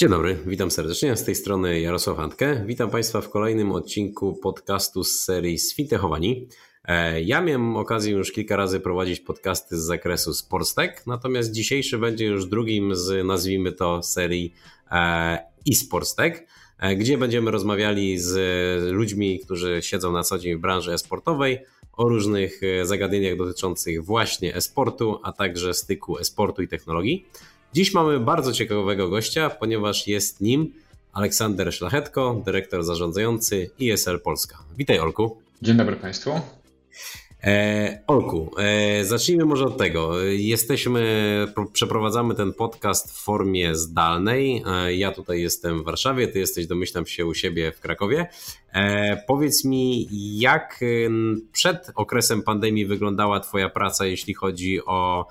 Dzień dobry, witam serdecznie. Z tej strony Jarosław Antke. Witam Państwa w kolejnym odcinku podcastu z serii Sfintechowani. E, ja miałem okazję już kilka razy prowadzić podcasty z zakresu Sportstech, natomiast dzisiejszy będzie już drugim z, nazwijmy to, serii e, e-Sportstech, e, gdzie będziemy rozmawiali z ludźmi, którzy siedzą na co dzień w branży e-sportowej o różnych zagadnieniach dotyczących właśnie e-sportu, a także styku e-sportu i technologii. Dziś mamy bardzo ciekawego gościa, ponieważ jest nim Aleksander Szlachetko, dyrektor zarządzający ISL Polska. Witaj Olku. Dzień dobry Państwu. E, Olku, e, zacznijmy może od tego. Jesteśmy, przeprowadzamy ten podcast w formie zdalnej. E, ja tutaj jestem w Warszawie, ty jesteś, domyślam się, u siebie w Krakowie. E, powiedz mi, jak przed okresem pandemii wyglądała Twoja praca, jeśli chodzi o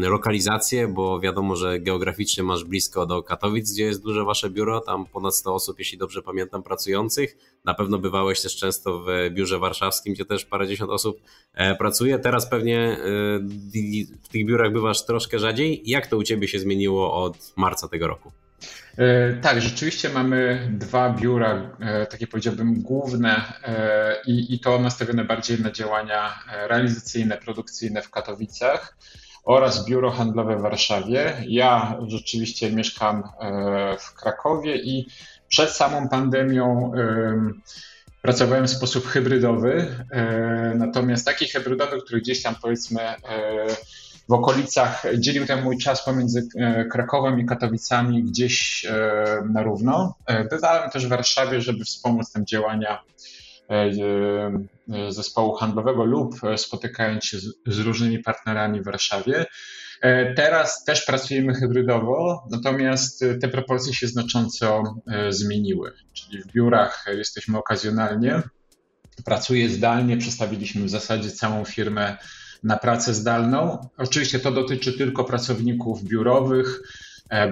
lokalizację, bo wiadomo, że geograficznie masz blisko do Katowic, gdzie jest duże wasze biuro, tam ponad 100 osób, jeśli dobrze pamiętam, pracujących. Na pewno bywałeś też często w biurze warszawskim, gdzie też parędziesiąt osób e, pracuje. Teraz pewnie e, w tych biurach bywasz troszkę rzadziej. Jak to u ciebie się zmieniło od marca tego roku? E, tak, rzeczywiście mamy dwa biura, takie powiedziałbym główne i, i to nastawione bardziej na działania realizacyjne, produkcyjne w Katowicach oraz biuro handlowe w Warszawie. Ja rzeczywiście mieszkam e, w Krakowie i przed samą pandemią pracowałem w sposób hybrydowy, e, natomiast taki hybrydowy, który gdzieś tam powiedzmy e, w okolicach dzielił ten mój czas pomiędzy Krakowem i Katowicami gdzieś na równo. Bywałem też w Warszawie, żeby wspomóc tam działania zespołu handlowego lub spotykając się z, z różnymi partnerami w Warszawie. E, teraz też pracujemy hybrydowo, natomiast te proporcje się znacząco zmieniły. Czyli w biurach jesteśmy okazjonalnie, pracuję zdalnie, przestawiliśmy w zasadzie całą firmę na pracę zdalną. Oczywiście to dotyczy tylko pracowników biurowych,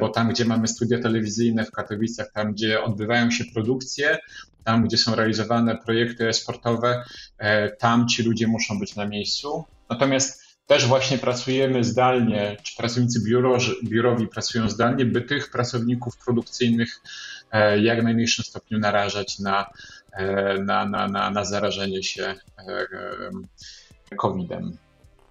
bo tam, gdzie mamy studia telewizyjne w Katowicach, tam, gdzie odbywają się produkcje, tam, gdzie są realizowane projekty sportowe, e, tam ci ludzie muszą być na miejscu. Natomiast też właśnie pracujemy zdalnie, czy pracownicy biuroży, biurowi pracują zdalnie, by tych pracowników produkcyjnych e, jak w najmniejszym stopniu narażać na, e, na, na, na, na zarażenie się COVID-em.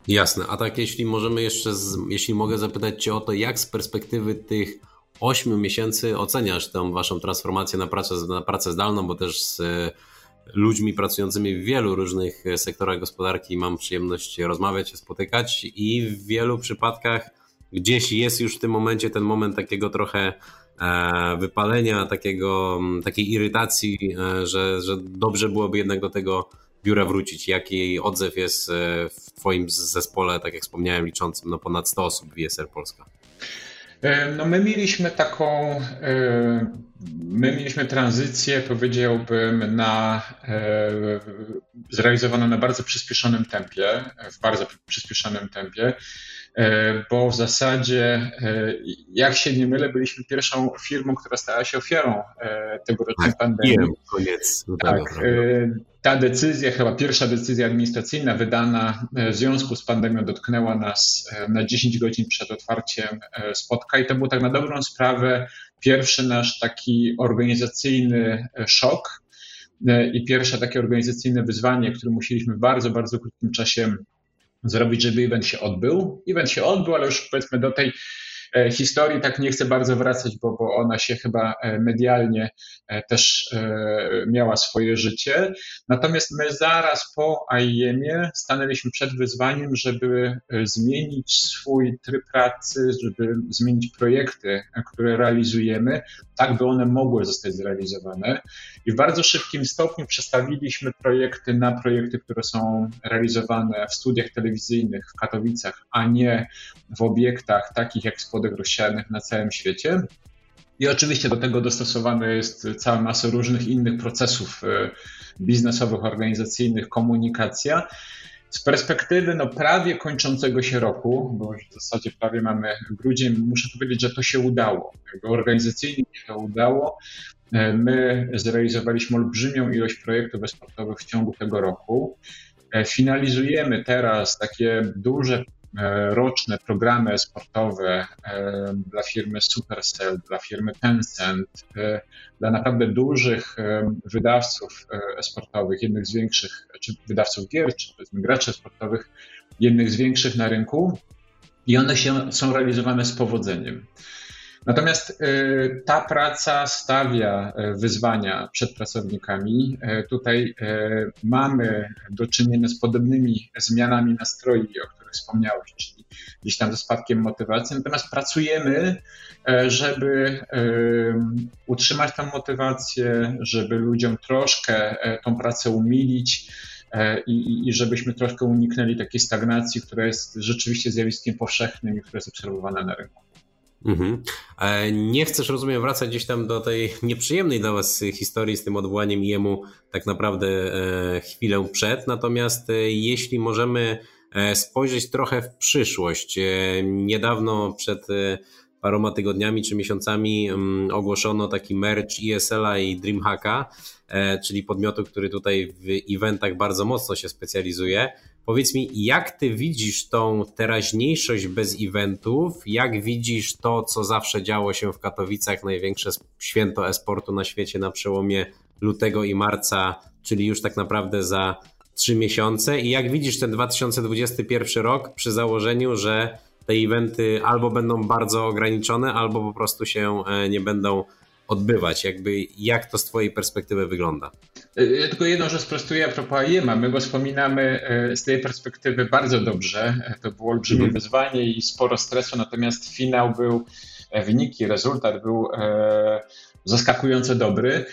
Jasne, a tak jeśli możemy jeszcze, z, jeśli mogę zapytać Cię o to, jak z perspektywy tych 8 miesięcy oceniasz tą waszą transformację na pracę, na pracę zdalną, bo też z e, ludźmi pracującymi w wielu różnych e, sektorach gospodarki mam przyjemność rozmawiać, się spotykać i w wielu przypadkach gdzieś jest już w tym momencie ten moment takiego trochę e, wypalenia, takiego, takiej irytacji, że, że dobrze byłoby jednak do tego biura wrócić. Jaki odzew jest w Twoim zespole, tak jak wspomniałem, liczącym no ponad 100 osób w ISR Polska? E, no my mieliśmy taką, e, my mieliśmy tranzycję, powiedziałbym, na, e, zrealizowaną na bardzo przyspieszonym tempie, w bardzo przyspieszonym tempie, bo w zasadzie, jak się nie mylę, byliśmy pierwszą firmą, która stała się ofiarą tegorocznej tak, pandemii. Koniec. Tak, ta decyzja, chyba pierwsza decyzja administracyjna wydana e, w związku z pandemią dotknęła nas e, na 10 godzin przed otwarciem e, spotkań. I to był tak na dobrą sprawę pierwszy nasz taki organizacyjny szok i pierwsze takie organizacyjne wyzwanie, które musieliśmy w bardzo, bardzo krótkim czasie zrobić, żeby event się odbył. Event się odbył, ale już powiedzmy do tej historii tak nie chcę bardzo wracać, bo, bo ona się chyba e, medialnie e, też miała swoje życie. Natomiast my zaraz po AIM-ie stanęliśmy przed wyzwaniem, żeby zmienić swój tryb pracy, żeby zmienić projekty, które realizujemy, tak by one mogły zostać zrealizowane. I w bardzo szybkim stopniu przestawiliśmy projekty na projekty, które są realizowane w studiach telewizyjnych w Katowicach, a nie w obiektach takich jak spodek rozsianych na całym świecie. I oczywiście do tego dostosowane jest cała masa różnych innych procesów biznesowych, organizacyjnych, komunikacja. Z perspektywy no, prawie kończącego się roku, bo w zasadzie prawie mamy grudzień, muszę powiedzieć, że to się udało. Organizacyjnie się to udało. E, my zrealizowaliśmy olbrzymią ilość projektów sportowych w ciągu tego roku. E, finalizujemy teraz takie duże E, roczne programy sportowe e, dla firmy Supercell, dla firmy Tencent, e, dla naprawdę dużych wydawców sportowych, jednych z większych, czy wydawców gier, czy graczy sportowych, jednych z większych na rynku i one się, są realizowane z powodzeniem. Natomiast y, ta praca stawia y, wyzwania przed pracownikami. Y, tutaj mamy do czynienia z podobnymi zmianami nastroi, o których wspomniałeś, czyli gdzieś tam ze spadkiem motywacji. Natomiast pracujemy, żeby utrzymać tę motywację, żeby ludziom troszkę tą pracę umilić. I, I, żebyśmy troszkę uniknęli takiej stagnacji, która jest rzeczywiście zjawiskiem powszechnym i która jest obserwowana na rynku. Mhm. E, nie chcesz, rozumiem, wracać gdzieś tam do tej nieprzyjemnej dla Was historii z tym odwołaniem jemu tak naprawdę e, chwilę przed. Natomiast e, jeśli możemy spojrzeć trochę w przyszłość, niedawno przed paroma tygodniami czy miesiącami mm, ogłoszono taki merge ESL-a i DreamHacka, czyli podmiotu, który tutaj w eventach bardzo mocno się specjalizuje. Powiedz mi, jak ty widzisz tą teraźniejszość bez eventów? Jak widzisz to, co zawsze działo się w Katowicach, największe święto esportu na świecie na przełomie lutego i marca, czyli już tak naprawdę za trzy miesiące? I jak widzisz ten 2021 rok przy założeniu, że te eventy albo będą bardzo ograniczone, albo po prostu się e, nie będą odbywać? Jakby jak to z Twojej perspektywy wygląda? E, ja tylko jedną rzecz sprostuję a propos AIEMA. My go wspominamy e, z tej perspektywy bardzo dobrze. E, to było olbrzymie mhm. wyzwanie i sporo stresu, natomiast finał był, wyniki, rezultat był zaskakująco dobry.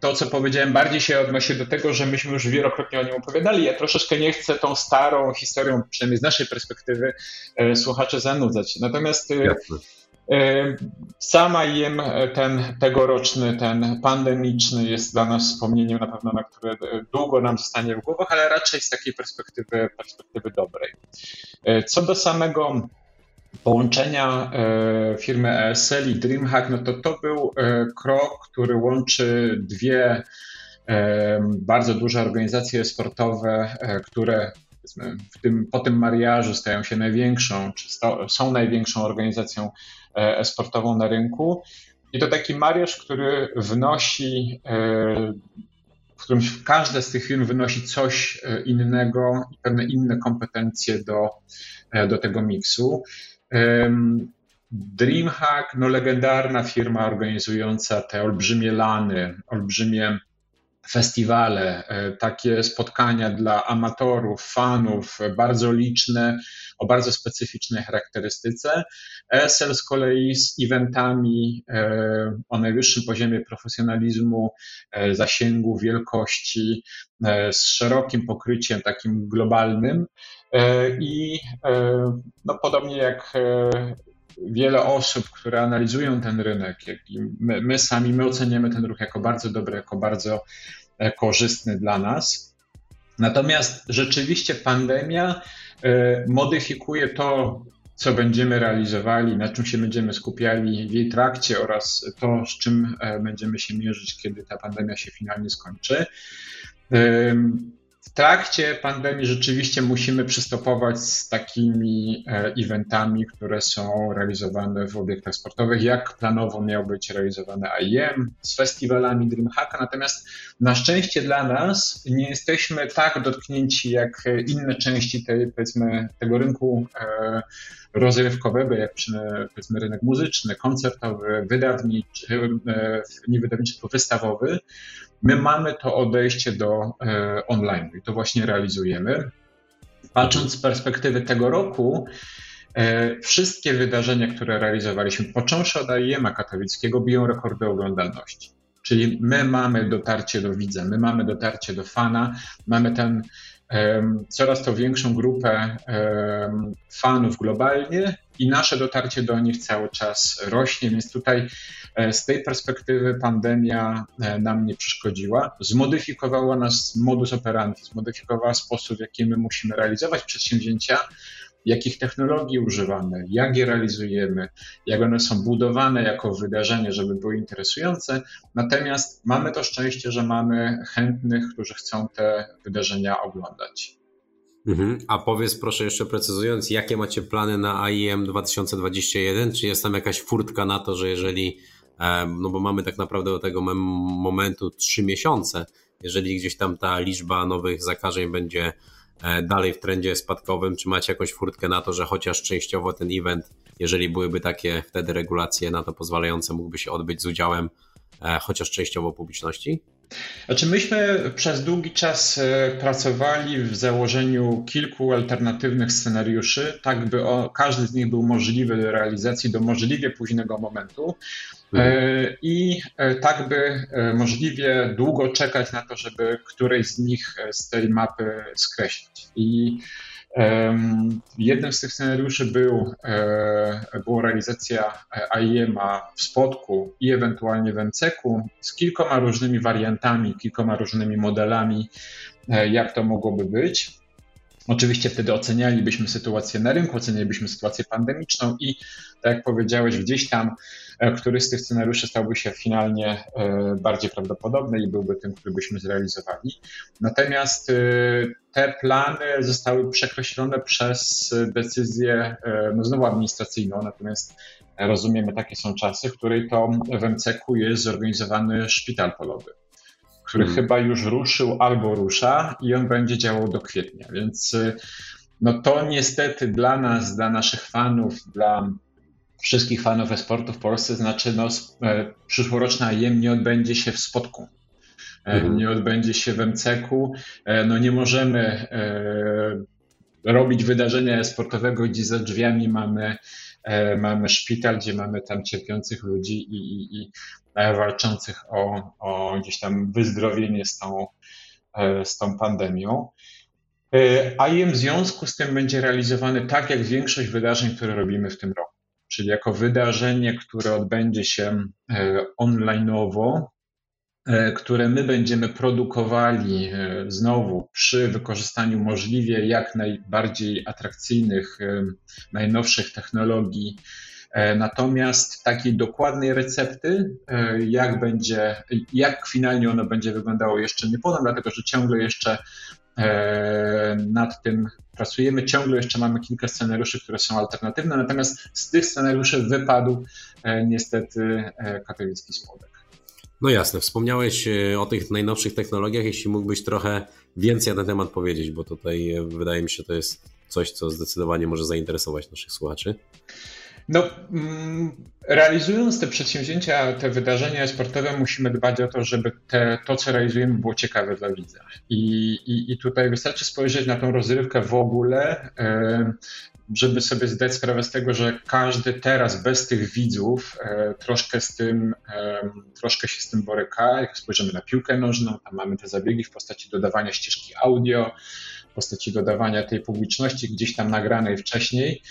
To, co powiedziałem, bardziej się odnosi do tego, że myśmy już wielokrotnie o nim opowiadali. Ja troszeczkę nie chcę tą starą historią, przynajmniej z naszej perspektywy, słuchacze zanudzać. Natomiast Jasne. Sama IEM ten tegoroczny, ten pandemiczny jest dla nas wspomnieniem na pewno, na które długo nam zostanie w głowach, ale raczej z takiej perspektywy, perspektywy dobrej. E, co do samego połączenia e, firmy ESL i DreamHack, no to to był e, krok, który łączy dwie bardzo duże organizacje sportowe, które w tym, po tym mariażu stają się największą, czy są największą organizacją E, sportową na rynku. I to taki mariaż, który wnosi, e, w którym każda z tych firm wynosi coś e, innego i pewne inne kompetencje do, do tego miksu. DreamHack, no legendarna firma organizująca te olbrzymie lany, olbrzymie festiwale, takie spotkania dla amatorów, fanów, bardzo liczne, o bardzo specyficznej charakterystyce. ESL z kolei z eventami e, o najwyższym poziomie profesjonalizmu, e, zasięgu, wielkości, e, z szerokim pokryciem takim globalnym i no, podobnie jak wiele osób, które analizują ten rynek, jak i my, my sami, my oceniamy ten ruch jako bardzo dobry, jako bardzo korzystny dla nas. Natomiast rzeczywiście pandemia modyfikuje to, co będziemy realizowali, na czym się będziemy skupiali w jej trakcie oraz to, z czym e, będziemy się mierzyć, kiedy ta pandemia się finalnie skończy. Trakcie pandemii rzeczywiście musimy przystopować z takimi e, eventami, które są realizowane w obiektach sportowych, jak planowo miał być realizowany IEM, z festiwalami DreamHacka, natomiast na szczęście dla nas nie jesteśmy tak dotknięci jak inne części tej, tego rynku e, rozrywkowego, jak powiedzmy rynek muzyczny, koncertowy, wydawniczy, e, nie wydawniczy, tylko wystawowy, my mamy to odejście do e, online i to właśnie realizujemy. Patrząc z perspektywy tego roku, e, wszystkie wydarzenia, które realizowaliśmy, począwszy od AIM-a katowickiego, biją rekordy oglądalności. Czyli my mamy dotarcie do widza, my mamy dotarcie do fana, mamy ten coraz to większą grupę fanów globalnie i nasze dotarcie do nich cały czas rośnie, więc tutaj z tej perspektywy pandemia nam nie przeszkodziła. Zmodyfikowała nas modus operandi, zmodyfikowała sposób, w jaki my musimy realizować przedsięwzięcia jakich technologii używamy, jak je realizujemy, jak one są budowane jako wydarzenie, żeby były interesujące. Natomiast mamy to szczęście, że mamy chętnych, którzy chcą te wydarzenia oglądać. Mhm. A powiedz proszę jeszcze precyzując, jakie macie plany na AIM 2021? Czy jest tam jakaś furtka na to, że jeżeli, no bo mamy tak naprawdę do tego momentu trzy miesiące, jeżeli gdzieś tam ta liczba nowych zakażeń będzie dalej w trendzie spadkowym? Czy macie jakąś furtkę na to, że chociaż częściowo ten event, jeżeli byłyby takie wtedy regulacje na to pozwalające, mógłby się odbyć z udziałem e, chociaż częściowo publiczności? Znaczy myśmy przez długi czas e, pracowali w założeniu kilku alternatywnych scenariuszy, tak by o, każdy z nich był możliwy do realizacji do możliwie późnego momentu e, i e, tak by możliwie długo czekać na to, żeby którejś z nich z tej mapy skreślić. I Jednym z tych scenariuszy był, e, była realizacja AIM-a w Spodku i ewentualnie w MCK-u z kilkoma różnymi wariantami, kilkoma różnymi modelami, e, jak to mogłoby być. Oczywiście wtedy ocenialibyśmy sytuację na rynku, ocenialibyśmy sytuację pandemiczną i, tak jak powiedziałeś, gdzieś tam e, który z tych scenariuszy stałby się finalnie e, bardziej prawdopodobny i byłby tym, który byśmy zrealizowali. Natomiast e, te plany zostały przekreślone przez decyzję, no znowu administracyjną, natomiast rozumiemy, takie są czasy, w której to w MCK jest zorganizowany szpital polowy który hmm. chyba już ruszył albo rusza i on będzie działał do kwietnia. Więc no to niestety dla nas, dla naszych fanów, dla wszystkich fanów e-sportu w Polsce znaczy, no e, przyszłoroczna IEM nie odbędzie się w Spodku. Hmm. Nie odbędzie się w MCK-u. E, no nie możemy robić wydarzenia sportowego, gdzie za drzwiami mamy, mamy szpital, gdzie mamy tam cierpiących ludzi i, i, i walczących o, o gdzieś tam wyzdrowienie z tą, e, z tą pandemią. A e, w związku z tym będzie realizowany tak jak większość wydarzeń, które robimy w tym roku. Czyli jako wydarzenie, które odbędzie się e, onlineowo, które my będziemy produkowali znowu przy wykorzystaniu możliwie jak najbardziej atrakcyjnych, najnowszych technologii. E, natomiast takiej dokładnej recepty, e, jak będzie, jak finalnie ono będzie wyglądało, jeszcze nie podam, dlatego że ciągle jeszcze e, nad tym pracujemy. Ciągle jeszcze mamy kilka scenariuszy, które są alternatywne, natomiast z tych scenariuszy wypadł niestety katowicki spodek. No jasne, wspomniałeś o tych najnowszych technologiach, jeśli mógłbyś trochę więcej na ten temat powiedzieć, bo tutaj wydaje mi się, to jest coś, co zdecydowanie może zainteresować naszych słuchaczy. No, mm, realizując te przedsięwzięcia, te wydarzenia sportowe, musimy dbać o to, żeby te, to, co realizujemy, było ciekawe dla widza. I, i, I tutaj wystarczy spojrzeć na tą rozrywkę w ogóle, e, żeby sobie zdać sprawę z tego, że każdy teraz bez tych widzów e, troszkę z tym, e, troszkę się z tym boryka. Jak spojrzymy na piłkę nożną, tam mamy te zabiegi w postaci dodawania ścieżki audio, postaci dodawania tej publiczności gdzieś tam nagranej wcześniej.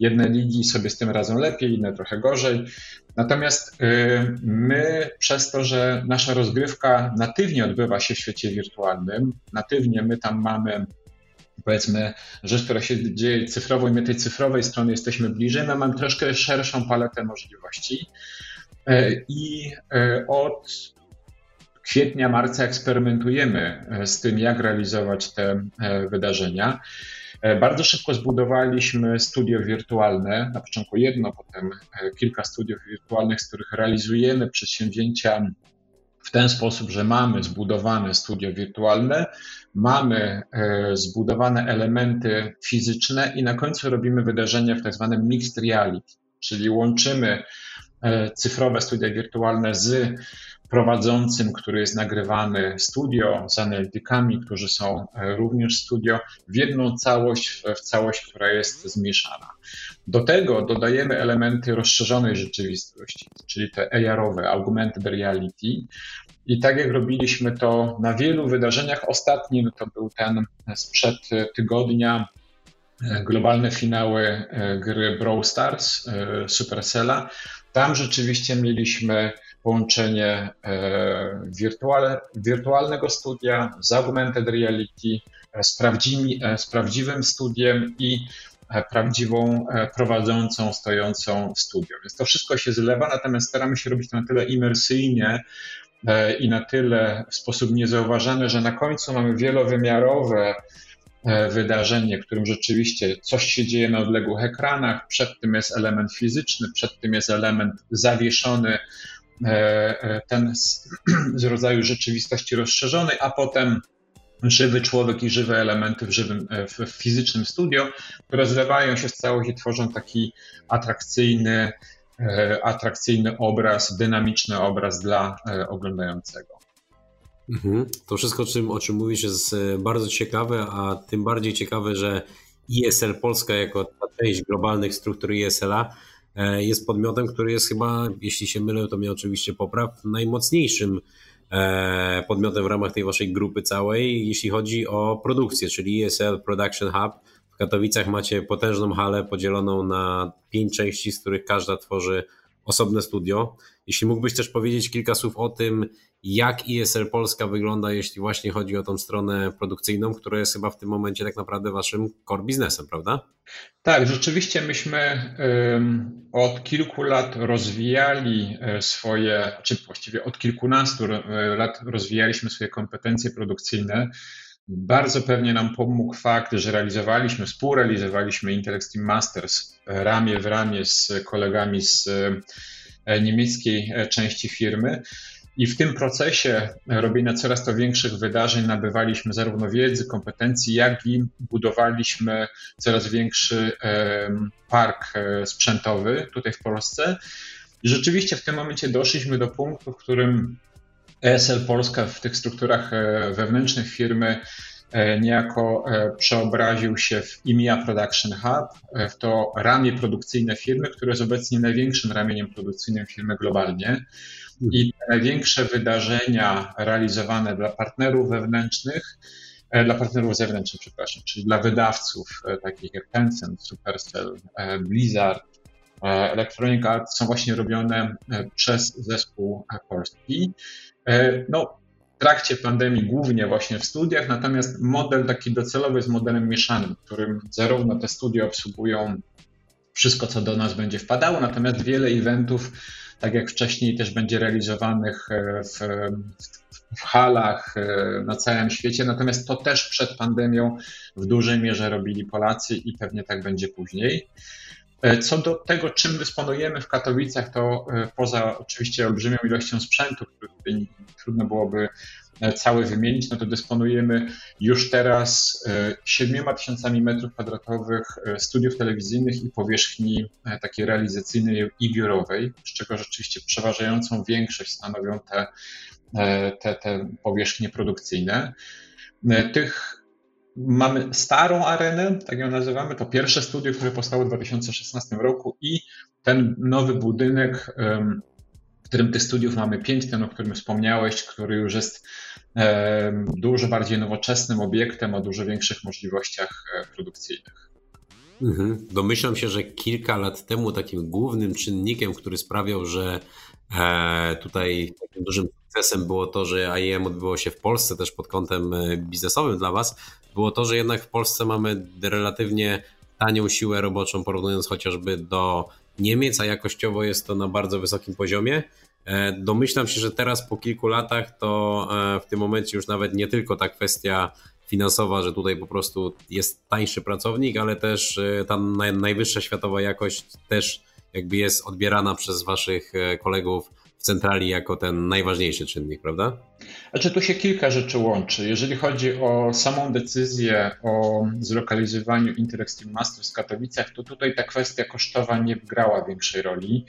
Jedne ligi sobie z tym radzą lepiej, inne trochę gorzej. Natomiast y, my, przez to, że nasza rozgrywka natywnie odbywa się w świecie wirtualnym, natywnie my tam mamy powiedzmy rzecz, która się dzieje cyfrowo i my tej cyfrowej strony jesteśmy bliżej, my mamy troszkę szerszą paletę możliwości. Y, I y, od kwietnia, marca eksperymentujemy z tym, jak realizować te wydarzenia. E, bardzo szybko zbudowaliśmy studio wirtualne, na początku jedno, potem e, kilka studiów wirtualnych, z których realizujemy przedsięwzięcia w ten sposób, że mamy zbudowane studio wirtualne, mamy e, zbudowane elementy fizyczne i na końcu robimy wydarzenia w tak zwanym mixed reality, czyli łączymy cyfrowe studia wirtualne z prowadzącym, który jest nagrywany studio, z analitykami, którzy są e, również studio, w jedną całość, w całość, która jest zmieszana. Do tego dodajemy elementy rozszerzonej rzeczywistości, czyli te AR-owe, augmented reality. I tak jak robiliśmy to na wielu wydarzeniach, ostatnim to był ten sprzed tygodnia globalne finały gry Brawl Stars Supercella. Tam rzeczywiście mieliśmy połączenie wirtual, wirtualnego studia z augmented reality, z, prawdziwi, z prawdziwym studiem i prawdziwą prowadzącą, stojącą w studio. Więc to wszystko się zlewa, natomiast staramy się robić to na tyle imersyjnie, E, i na tyle w sposób niezauważany, że na końcu mamy wielowymiarowe e, wydarzenie, w którym rzeczywiście coś się dzieje na odległych ekranach, przed tym jest element fizyczny, przed tym jest element zawieszony, e, ten z, z rodzaju rzeczywistości rozszerzonej, a potem żywy człowiek i żywe elementy w, żywym, w fizycznym studio, które zlewają się w całość i tworzą taki atrakcyjny, E, atrakcyjny obraz, dynamiczny obraz dla e, oglądającego. Mhm. To wszystko, czym, o czym mówisz, jest e, bardzo ciekawe, a tym bardziej ciekawe, że ISL Polska, jako ta część globalnych struktur ISL-a, jest podmiotem, który jest chyba, jeśli się mylę, to mnie oczywiście popraw, najmocniejszym podmiotem w ramach tej waszej grupy całej, jeśli chodzi o produkcję, czyli ISL Production Hub w Katowicach macie potężną halę podzieloną na pięć części, z których każda tworzy osobne studio. Jeśli mógłbyś też powiedzieć kilka słów o tym, jak ESL Polska wygląda, jeśli właśnie chodzi o tą stronę produkcyjną, która jest chyba w tym momencie tak naprawdę waszym core biznesem, prawda? Tak, rzeczywiście myśmy od kilku lat rozwijali e, swoje, czy właściwie od kilkunastu e, lat rozwijaliśmy swoje kompetencje produkcyjne. Bardzo pewnie nam pomógł fakt, że realizowaliśmy, współrealizowaliśmy Intel Team Masters ramię w ramię z kolegami z e, niemieckiej e, części firmy. I w tym procesie robienia coraz to większych wydarzeń nabywaliśmy zarówno wiedzy, kompetencji, jak i budowaliśmy coraz większy park e, sprzętowy tutaj w Polsce. I rzeczywiście w tym momencie doszliśmy do punktu, w którym ESL Polska w tych strukturach e, wewnętrznych firmy e, niejako e, przeobraził się w IMIA Production Hub, w to ramię produkcyjne firmy, które jest obecnie największym ramieniem produkcyjnym firmy globalnie. I największe wydarzenia realizowane dla partnerów wewnętrznych, dla partnerów zewnętrznych, przepraszam, czyli dla wydawców takich jak Tencent, Supercell, Blizzard, Electronic Arts są właśnie robione przez zespół polski. E, no, w trakcie pandemii głównie właśnie w studiach, natomiast model taki docelowy jest modelem mieszanym, w którym zarówno te studia obsługują wszystko, co do nas będzie wpadało, natomiast wiele eventów, tak jak wcześniej, też będzie realizowanych e, w, w, halach e, na całym świecie, natomiast to też przed pandemią w dużej mierze robili Polacy i pewnie tak będzie później. E, co do tego, czym dysponujemy w Katowicach, to poza oczywiście olbrzymią ilością sprzętu, który trudno byłoby cały wymienić, no to dysponujemy już teraz 7 tysiącami metrów kwadratowych studiów telewizyjnych i powierzchni takiej realizacyjnej i biurowej, z czego rzeczywiście przeważającą większość stanowią te, te, te powierzchnie produkcyjne. Tych Mamy starą arenę, tak ją nazywamy, to pierwsze studio, które powstało w 2016 roku i ten nowy budynek, w którym tych studiów mamy pięć, ten o którym wspomniałeś, który już jest dużo bardziej nowoczesnym obiektem o dużo większych możliwościach e, produkcyjnych. Mhm. Domyślam się, że kilka lat temu takim głównym czynnikiem, który sprawiał, że e, tutaj takim dużym sukcesem było to, że IEM odbyło się w Polsce też pod kątem e, biznesowym dla Was, było to, że jednak w Polsce mamy relatywnie tanią siłę roboczą, porównując chociażby do Niemiec, a jakościowo jest to na bardzo wysokim poziomie. E, domyślam się, że teraz po kilku latach to e, w tym momencie już nawet nie tylko ta kwestia finansowa, że tutaj po prostu jest tańszy pracownik, ale też e, ta najwyższa światowa jakość też jakby jest odbierana przez waszych kolegów centrali jako ten najważniejszy czynnik, prawda? Znaczy tu się kilka rzeczy łączy. Jeżeli chodzi o samą decyzję o zlokalizowaniu Intel Extreme Masters w Katowicach, to tutaj ta kwestia kosztowa nie grała większej roli.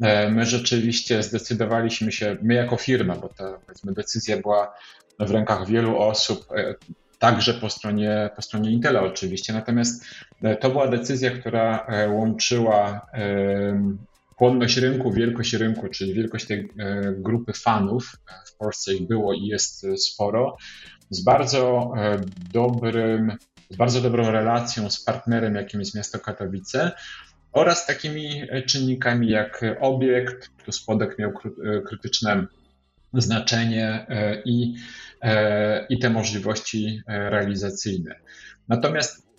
E, my rzeczywiście zdecydowaliśmy się, my jako firma, bo ta powiedzmy, decyzja była w rękach wielu osób, e, także po stronie, po stronie Intela oczywiście. Natomiast e, to była decyzja, która łączyła płonność rynku, wielkość rynku, czyli wielkość tej e, grupy fanów, e, w Polsce ich było i jest e, sporo, z bardzo dobrym z bardzo dobrą relacją z partnerem, jakim jest miasto Katowice, oraz takimi czynnikami jak obiekt, tu spodek miał krytyczne znaczenie i, i te możliwości realizacyjne. Natomiast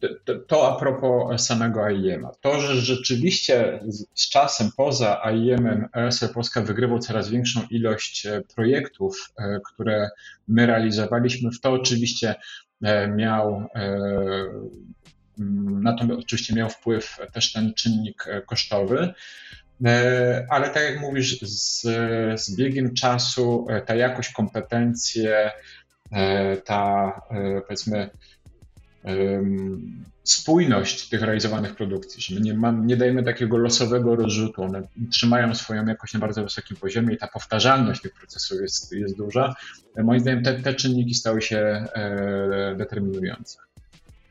to, a propos samego AIM-a. To, że rzeczywiście z, czasem poza AIM-em ESL Polska wygrywał coraz większą ilość e, projektów, e, które my realizowaliśmy, w to oczywiście e, miał na to oczywiście miał wpływ też ten czynnik kosztowy. Ale tak jak mówisz, z, z biegiem czasu ta jakość, kompetencje, ta powiedzmy spójność tych realizowanych produkcji, że my nie, mam, nie dajemy takiego losowego rozrzutu, one trzymają swoją jakość na bardzo wysokim poziomie i ta powtarzalność tych procesów jest, jest duża. Moim zdaniem te, te czynniki stały się e, determinujące.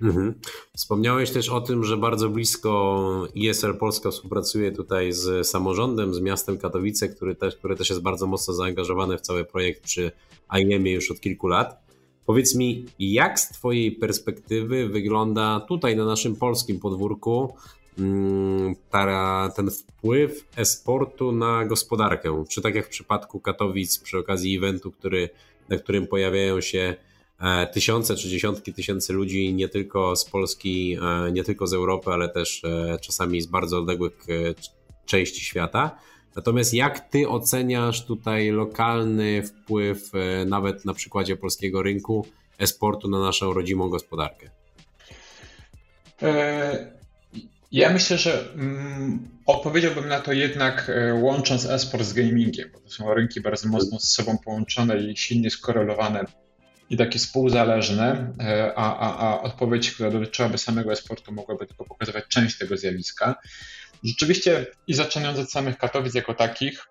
Mhm. Wspomniałeś też o tym, że bardzo blisko ISR Polska współpracuje tutaj z samorządem, z miastem Katowice, który też, które też jest bardzo mocno zaangażowane w cały projekt przy IEM-ie już od kilku lat. Powiedz mi, jak z Twojej perspektywy wygląda tutaj na naszym polskim podwórku mm, ta, ten wpływ e-sportu na gospodarkę? Czy tak jak w przypadku Katowic przy okazji eventu, który, na którym pojawiają się tysiące czy dziesiątki tysięcy ludzi, nie tylko z Polski, e, nie tylko z Europy, ale też e, czasami z bardzo odległych części świata. Natomiast jak ty oceniasz tutaj lokalny wpływ, e, nawet na przykładzie polskiego rynku, esportu na naszą rodzimą gospodarkę? E, ja myślę, że mm, odpowiedziałbym na to jednak e, łącząc esport z gamingiem, bo to są rynki bardzo mocno z sobą połączone i silnie skorelowane i takie współzależne, a, a, a odpowiedź, która dotyczyłaby samego esportu, mogłaby tylko pokazywać część tego zjawiska. Rzeczywiście i zaczynając od samych Katowic jako takich,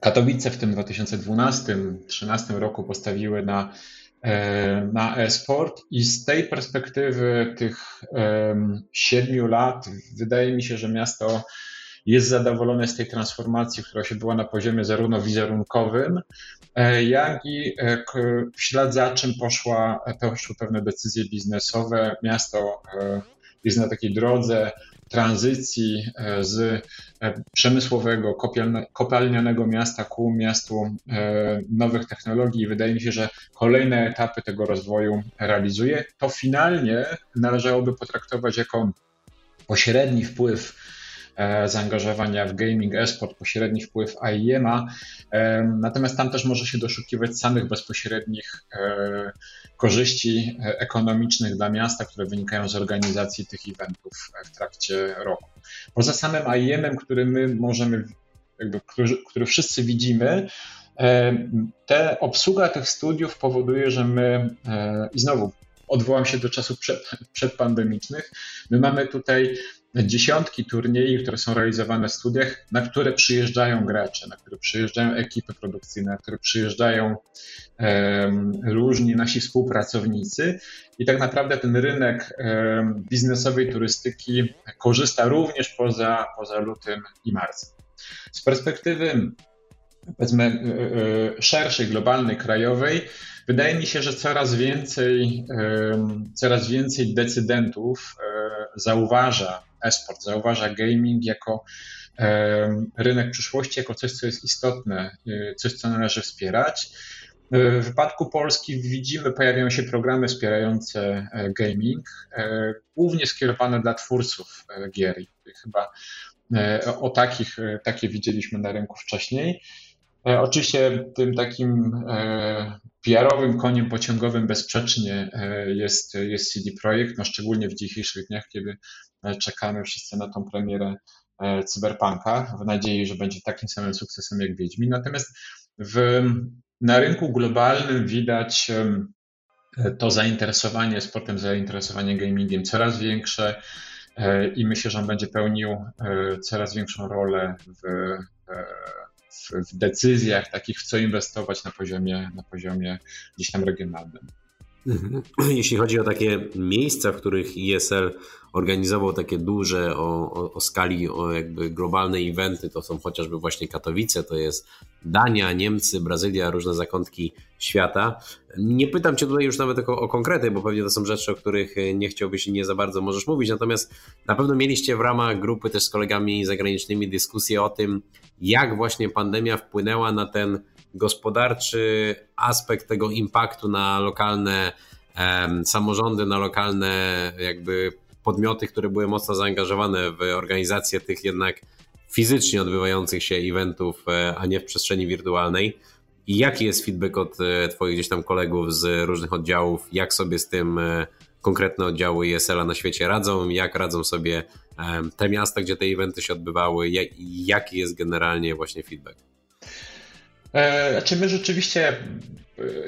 Katowice w tym 2012-2013 roku postawiły na, e, na e-sport i z tej perspektywy tych siedmiu lat wydaje mi się, że miasto jest zadowolone z tej transformacji, która się była na poziomie zarówno wizerunkowym, e, jak i e, w ślad za czym poszła, poszły pewne decyzje biznesowe. Miasto jest na takiej drodze tranzycji e, z e, przemysłowego, kopalnianego miasta ku miastu e, nowych technologii. Wydaje mi się, że kolejne etapy tego rozwoju realizuje. To finalnie należałoby potraktować jako pośredni wpływ zaangażowania w gaming, esport, pośredni wpływ AIM-a, natomiast tam też może się doszukiwać samych bezpośrednich korzyści e, ekonomicznych dla miasta, które wynikają z organizacji tych eventów e, w trakcie roku. Poza samym IEM-em, który my możemy, jakby, który, który wszyscy widzimy, e, te obsługa tych studiów powoduje, że my, i znowu odwołam się do czasów przed, przedpandemicznych, my mamy tutaj dziesiątki turniejów, które są realizowane w studiach, na które przyjeżdżają gracze, na które przyjeżdżają ekipy produkcyjne, na które przyjeżdżają um, różni nasi współpracownicy i tak naprawdę ten rynek um, biznesowej turystyki korzysta również poza, poza lutym i marcem. Z perspektywy powiedzmy e, e, szerszej, globalnej, krajowej, wydaje mi się, że coraz więcej, coraz więcej decydentów e, zauważa esport, zauważa gaming jako rynek przyszłości, jako coś, co jest istotne, y, coś, co należy wspierać. W wypadku Polski widzimy, pojawiają się programy wspierające e, gaming, e, głównie skierowane dla twórców e, gier. Chyba o takich, takie widzieliśmy na rynku wcześniej. Oczywiście tym takim PR-owym koniem pociągowym bezsprzecznie jest, jest CD Projekt, no szczególnie w dzisiejszych dniach, kiedy czekamy wszyscy na tą premierę e, Cyberpunka, w nadziei, że będzie takim samym sukcesem jak Wiedźmin. Natomiast w, na rynku globalnym widać to zainteresowanie sportem, zainteresowanie gamingiem coraz większe e, i myślę, że on będzie pełnił e, coraz większą rolę w, w, decyzjach takich, w co inwestować na poziomie, na poziomie gdzieś tam regionalnym. Mhm. Jeśli chodzi o takie miejsca, w których ESL organizował takie duże o, o, o, skali o jakby globalne eventy, to są chociażby właśnie Katowice, to jest Dania, Niemcy, Brazylia, różne zakątki świata. Nie pytam Cię tutaj już nawet o, o konkrety, bo pewnie to są rzeczy, o których nie chciałbyś i nie za bardzo możesz mówić, natomiast na pewno mieliście w ramach grupy też z kolegami zagranicznymi dyskusję o tym, jak właśnie pandemia wpłynęła na ten gospodarczy aspekt tego impaktu na lokalne samorządy, na lokalne jakby podmioty, które były mocno zaangażowane w organizację tych jednak fizycznie odbywających się eventów, e, a nie w przestrzeni wirtualnej. I jaki jest feedback od e, Twoich gdzieś tam kolegów z różnych oddziałów? Jak sobie z tym e, konkretne oddziały ESL-a na świecie radzą? Jak radzą sobie te miasta, gdzie te eventy się odbywały? Jaki jest generalnie właśnie feedback? Znaczy my rzeczywiście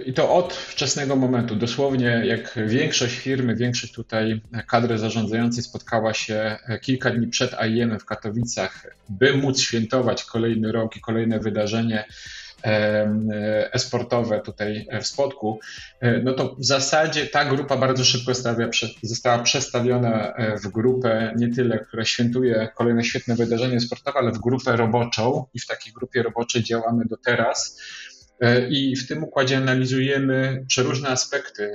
i to od wczesnego momentu, dosłownie jak większość firmy, większość tutaj kadry zarządzającej spotkała się kilka dni przed AIM w Katowicach, by móc świętować kolejny rok i kolejne wydarzenie esportowe tutaj w Spodku, e, no to w zasadzie ta grupa bardzo szybko została przestawiona e, w grupę nie tyle, która świętuje kolejne świetne wydarzenie sportowe, ale w grupę roboczą i w takiej grupie roboczej działamy do teraz. E, I w tym układzie analizujemy przeróżne aspekty,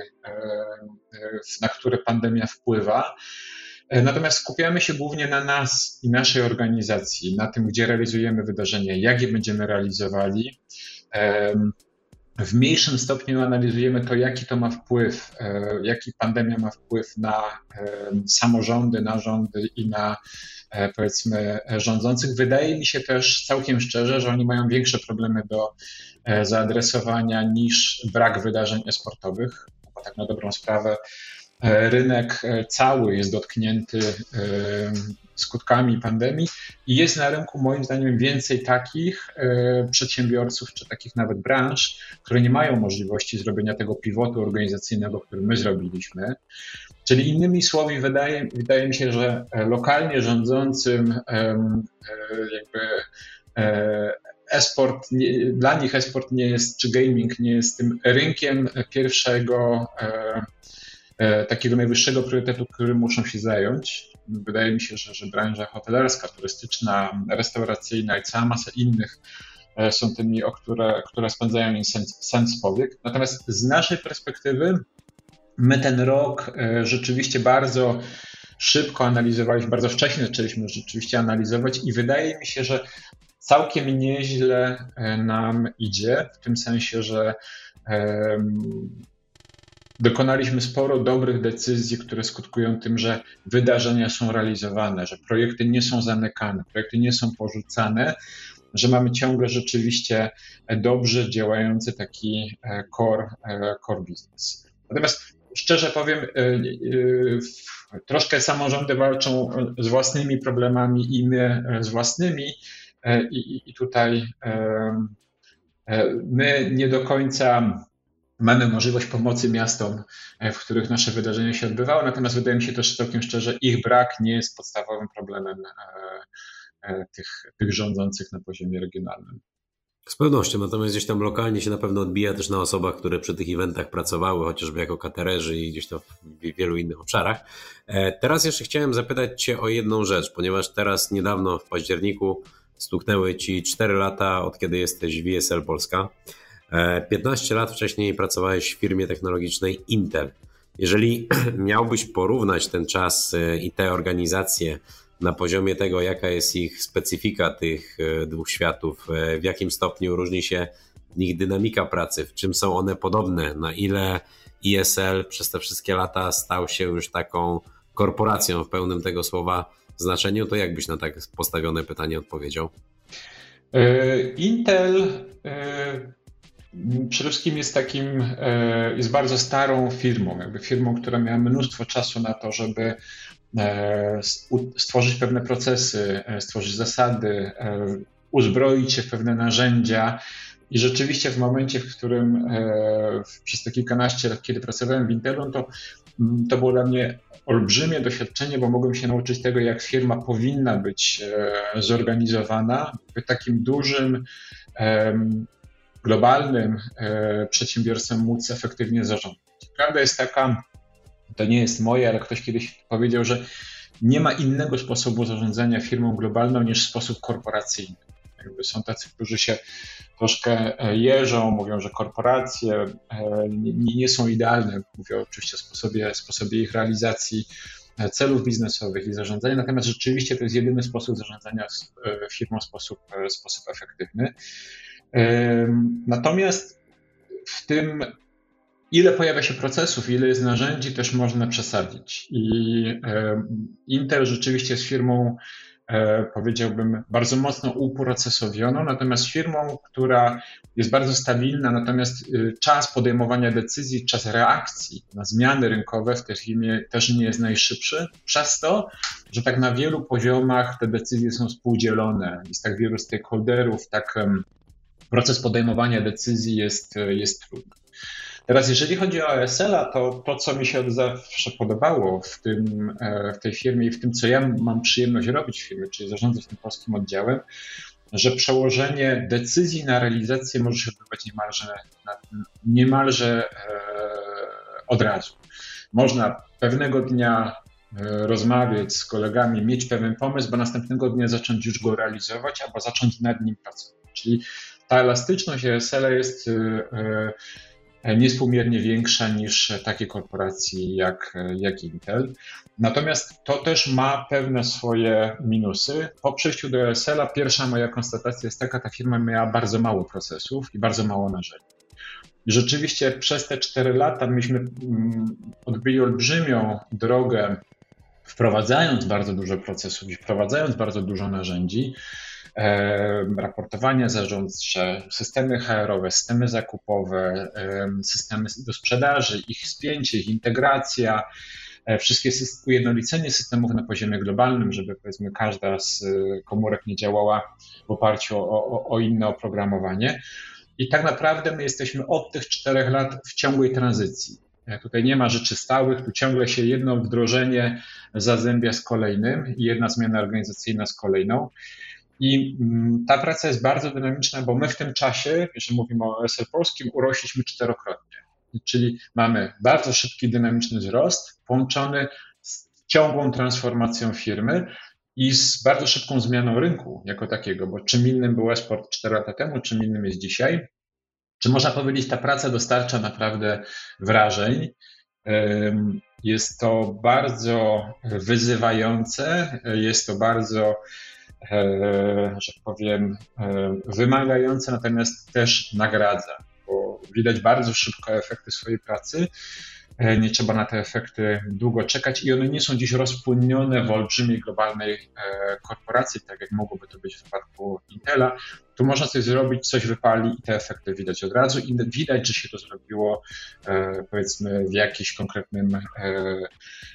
na które pandemia wpływa. Natomiast skupiamy się głównie na nas i naszej organizacji, na tym, gdzie realizujemy wydarzenia, jak je będziemy realizowali. W mniejszym stopniu analizujemy to, jaki to ma wpływ, e, jaki pandemia ma wpływ na samorządy, na rządy i na e, powiedzmy rządzących. Wydaje mi się też całkiem szczerze, że oni mają większe problemy do e, zaadresowania niż brak wydarzeń esportowych, bo tak na dobrą sprawę E, rynek e, cały jest dotknięty e, skutkami pandemii i jest na rynku moim zdaniem więcej takich przedsiębiorców czy takich nawet branż, które nie mają możliwości zrobienia tego pivotu organizacyjnego, który my zrobiliśmy. Czyli innymi słowy, wydaje, wydaje mi się, że lokalnie rządzącym jakby esport, dla nich esport nie jest, czy gaming nie jest tym rynkiem pierwszego E, takiego najwyższego priorytetu, którym muszą się zająć. Wydaje mi się, że, że branża hotelarska, turystyczna, restauracyjna i cała masa innych e, są tymi, o które, które spędzają im sens, sens powiek. Natomiast z naszej perspektywy my ten rok e, rzeczywiście bardzo szybko analizowaliśmy, bardzo wcześnie zaczęliśmy rzeczywiście analizować i wydaje mi się, że całkiem nieźle nam idzie, w tym sensie, że Dokonaliśmy sporo dobrych decyzji, które skutkują tym, że wydarzenia są realizowane, że projekty nie są zamykane, projekty nie są porzucane, że mamy ciągle rzeczywiście dobrze działający taki e, core, e, core business. Natomiast szczerze powiem, e, troszkę samorządy walczą z własnymi problemami i my z własnymi. I, i tutaj my nie do końca mamy możliwość pomocy miastom, e, w których nasze wydarzenia się odbywały, natomiast wydaje mi się też całkiem szczerze, ich brak nie jest podstawowym problemem e, e, tych, tych rządzących na poziomie regionalnym. Z pewnością, natomiast gdzieś tam lokalnie się na pewno odbija też na osobach, które przy tych eventach pracowały, chociażby jako katererzy i gdzieś to w wielu innych obszarach. Teraz jeszcze chciałem zapytać Cię o jedną rzecz, ponieważ teraz niedawno w październiku stuknęły Ci 4 lata od kiedy jesteś w VSL Polska. 15 e, lat wcześniej pracowałeś w firmie technologicznej Intel. Jeżeli miałbyś porównać ten czas e, i te organizacje na poziomie tego, jaka jest ich specyfika tych e, dwóch światów, w jakim stopniu różni się ich dynamika pracy, w czym są one podobne, na ile ESL przez te wszystkie lata stał się już taką korporacją w pełnym tego słowa znaczeniu, to jakbyś na tak postawione pytanie odpowiedział? Intel przede wszystkim jest takim, e, jest bardzo starą firmą, jakby firmą, która miała mnóstwo czasu na to, żeby e, stworzyć pewne procesy, e, stworzyć zasady, uzbroić się w pewne narzędzia. I rzeczywiście w momencie, w którym przez te kilkanaście lat, kiedy pracowałem w Intelu, to, mm, to było dla mnie olbrzymie doświadczenie, bo mogłem się nauczyć tego, jak firma powinna być zorganizowana w takim dużym globalnym e, przedsiębiorstwem móc efektywnie zarządzać. prawda jest taka, to nie jest moje, ale ktoś kiedyś powiedział, że nie ma innego sposobu zarządzania firmą globalną niż sposób korporacyjny. Jakby są tacy, którzy się troszkę e, jeżą, mówią, że korporacje e, nie, nie są idealne. Mówię oczywiście o sposobie, sposobie ich realizacji celów biznesowych i zarządzania, natomiast rzeczywiście to jest jedyny sposób zarządzania firmą w sposób, sposób efektywny. Natomiast w tym, ile pojawia się procesów, ile jest narzędzi, też można przesadzić. I Intel rzeczywiście jest firmą E, powiedziałbym, bardzo mocno uprocesowioną, natomiast firmą, która jest bardzo stabilna, natomiast y, czas podejmowania decyzji, czas reakcji na zmiany rynkowe w tej firmie też nie jest najszybszy, przez to, że tak na wielu poziomach te decyzje są współdzielone, jest tak wielu stakeholderów, tak proces podejmowania decyzji jest, jest trudny. Teraz, jeżeli chodzi o ESL-a, to to, co mi się zawsze podobało w, tym, e, w tej firmie i w tym, co ja mam przyjemność robić w firmie, czyli zarządzać tym polskim oddziałem, że przełożenie decyzji na realizację może się odbywać niemalże, niemalże e, od razu. Można pewnego dnia e, rozmawiać z kolegami, mieć pewien pomysł, bo następnego dnia zacząć już go realizować, albo zacząć nad nim pracować. Czyli ta elastyczność ESL jest niespółmiernie większa niż takie korporacje jak, jak Intel. Natomiast to też ma pewne swoje minusy. Po przejściu do ESL-a pierwsza moja konstatacja jest taka, ta firma miała bardzo mało procesów i bardzo mało narzędzi. Rzeczywiście przez te 4 lata myśmy mm, odbyli olbrzymią drogę, wprowadzając bardzo dużo procesów i wprowadzając bardzo dużo narzędzi, raportowanie zarządcze, systemy HR-owe, systemy zakupowe, systemy do sprzedaży, ich spięcie, ich integracja, e, wszystkie ujednolicenie systemów na poziomie globalnym, żeby powiedzmy każda z e, komórek nie działała w oparciu o, o, o inne oprogramowanie. I tak naprawdę my jesteśmy od tych czterech lat w ciągłej tranzycji. E, tutaj nie ma rzeczy stałych, tu ciągle się jedno wdrożenie zazębia z kolejnym i jedna zmiana organizacyjna z kolejną. I mm, ta praca jest bardzo dynamiczna, bo my w tym czasie, jeżeli mówimy o SL polskim, urośliśmy czterokrotnie. Czyli mamy bardzo szybki, dynamiczny wzrost połączony z ciągłą transformacją firmy i z bardzo szybką zmianą rynku jako takiego, bo czym innym był esport 4 lata temu, czym innym jest dzisiaj. Czy można powiedzieć, ta praca dostarcza naprawdę wrażeń. Jest to bardzo wyzywające, jest to bardzo że powiem, e, wymagające, natomiast też nagradza, bo widać bardzo szybko efekty swojej pracy. E, nie trzeba na te efekty długo czekać i one nie są dziś rozpłynnione w olbrzymiej globalnej korporacji, tak jak mogłoby to być w przypadku Intela. Tu można coś zrobić, coś wypali i te efekty widać od razu i widać, że się to zrobiło powiedzmy w jakiejś konkretnym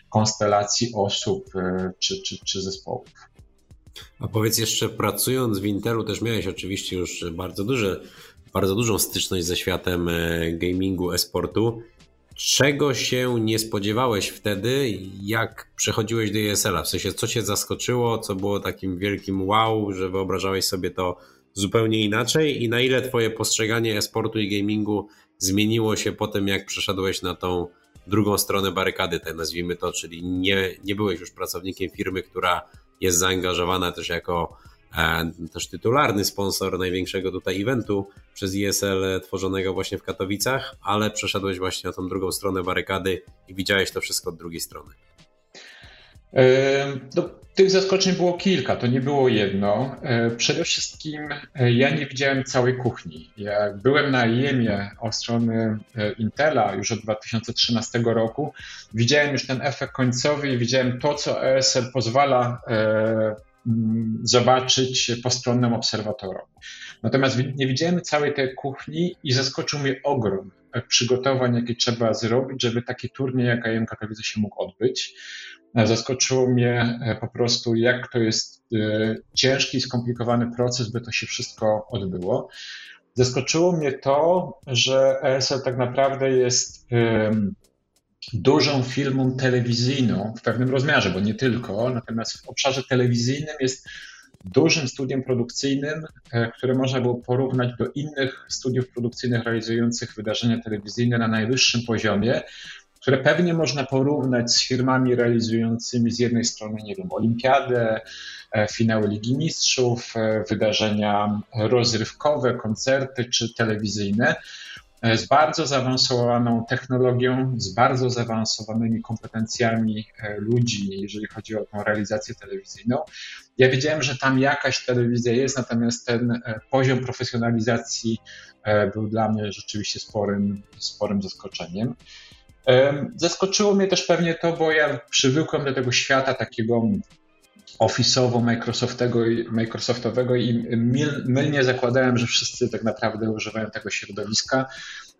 konstelacji osób czy, czy, czy zespołów. A powiedz jeszcze, pracując w Intelu też miałeś oczywiście już bardzo, duże, bardzo dużą styczność ze światem e, gamingu, e-sportu. Czego się nie spodziewałeś wtedy, jak przechodziłeś do ESL-a? W sensie, co cię zaskoczyło, co było takim wielkim wow, że wyobrażałeś sobie to zupełnie inaczej i na ile twoje postrzeganie e-sportu i gamingu zmieniło się po tym, jak przeszedłeś na tą drugą stronę barykady, tak nazwijmy to, czyli nie, nie byłeś już pracownikiem firmy, która jest zaangażowana też jako e, też tytularny sponsor największego tutaj eventu przez ISL tworzonego właśnie w Katowicach, ale przeszedłeś właśnie na tą drugą stronę barykady i widziałeś to wszystko od drugiej strony. No, tych zaskoczeń było kilka, to nie było jedno. E, przede wszystkim e, ja nie widziałem całej kuchni. Jak byłem na IEM-ie od strony Intela już od 2013 roku, widziałem już ten efekt końcowy i widziałem to, co ESL pozwala zobaczyć postronnym obserwatorom. Natomiast nie widziałem całej tej kuchni i zaskoczył mnie ogrom przygotowań, jakie trzeba zrobić, żeby taki turniej jak IEM Katowice się mógł odbyć. Zaskoczyło mnie e, po prostu, jak to jest e, ciężki skomplikowany proces, by to się wszystko odbyło. Zaskoczyło mnie to, że ESL tak naprawdę jest dużą filmą telewizyjną w pewnym rozmiarze, bo nie tylko, natomiast w obszarze telewizyjnym jest dużym studiem produkcyjnym, które można było porównać do innych studiów produkcyjnych realizujących wydarzenia telewizyjne na najwyższym poziomie, które pewnie można porównać z firmami realizującymi z jednej strony, nie wiem, olimpiadę, finały Ligi Mistrzów, wydarzenia rozrywkowe, koncerty czy telewizyjne, E, z bardzo zaawansowaną technologią, z bardzo zaawansowanymi kompetencjami e, ludzi, jeżeli chodzi o tą realizację telewizyjną. Ja wiedziałem, że tam jakaś telewizja jest, natomiast ten e, poziom profesjonalizacji był dla mnie rzeczywiście sporym, sporym zaskoczeniem. Zaskoczyło mnie też pewnie to, bo ja przywykłem do tego świata takiego Office'owo Microsoftowego i mylnie zakładałem, że wszyscy tak naprawdę używają tego środowiska,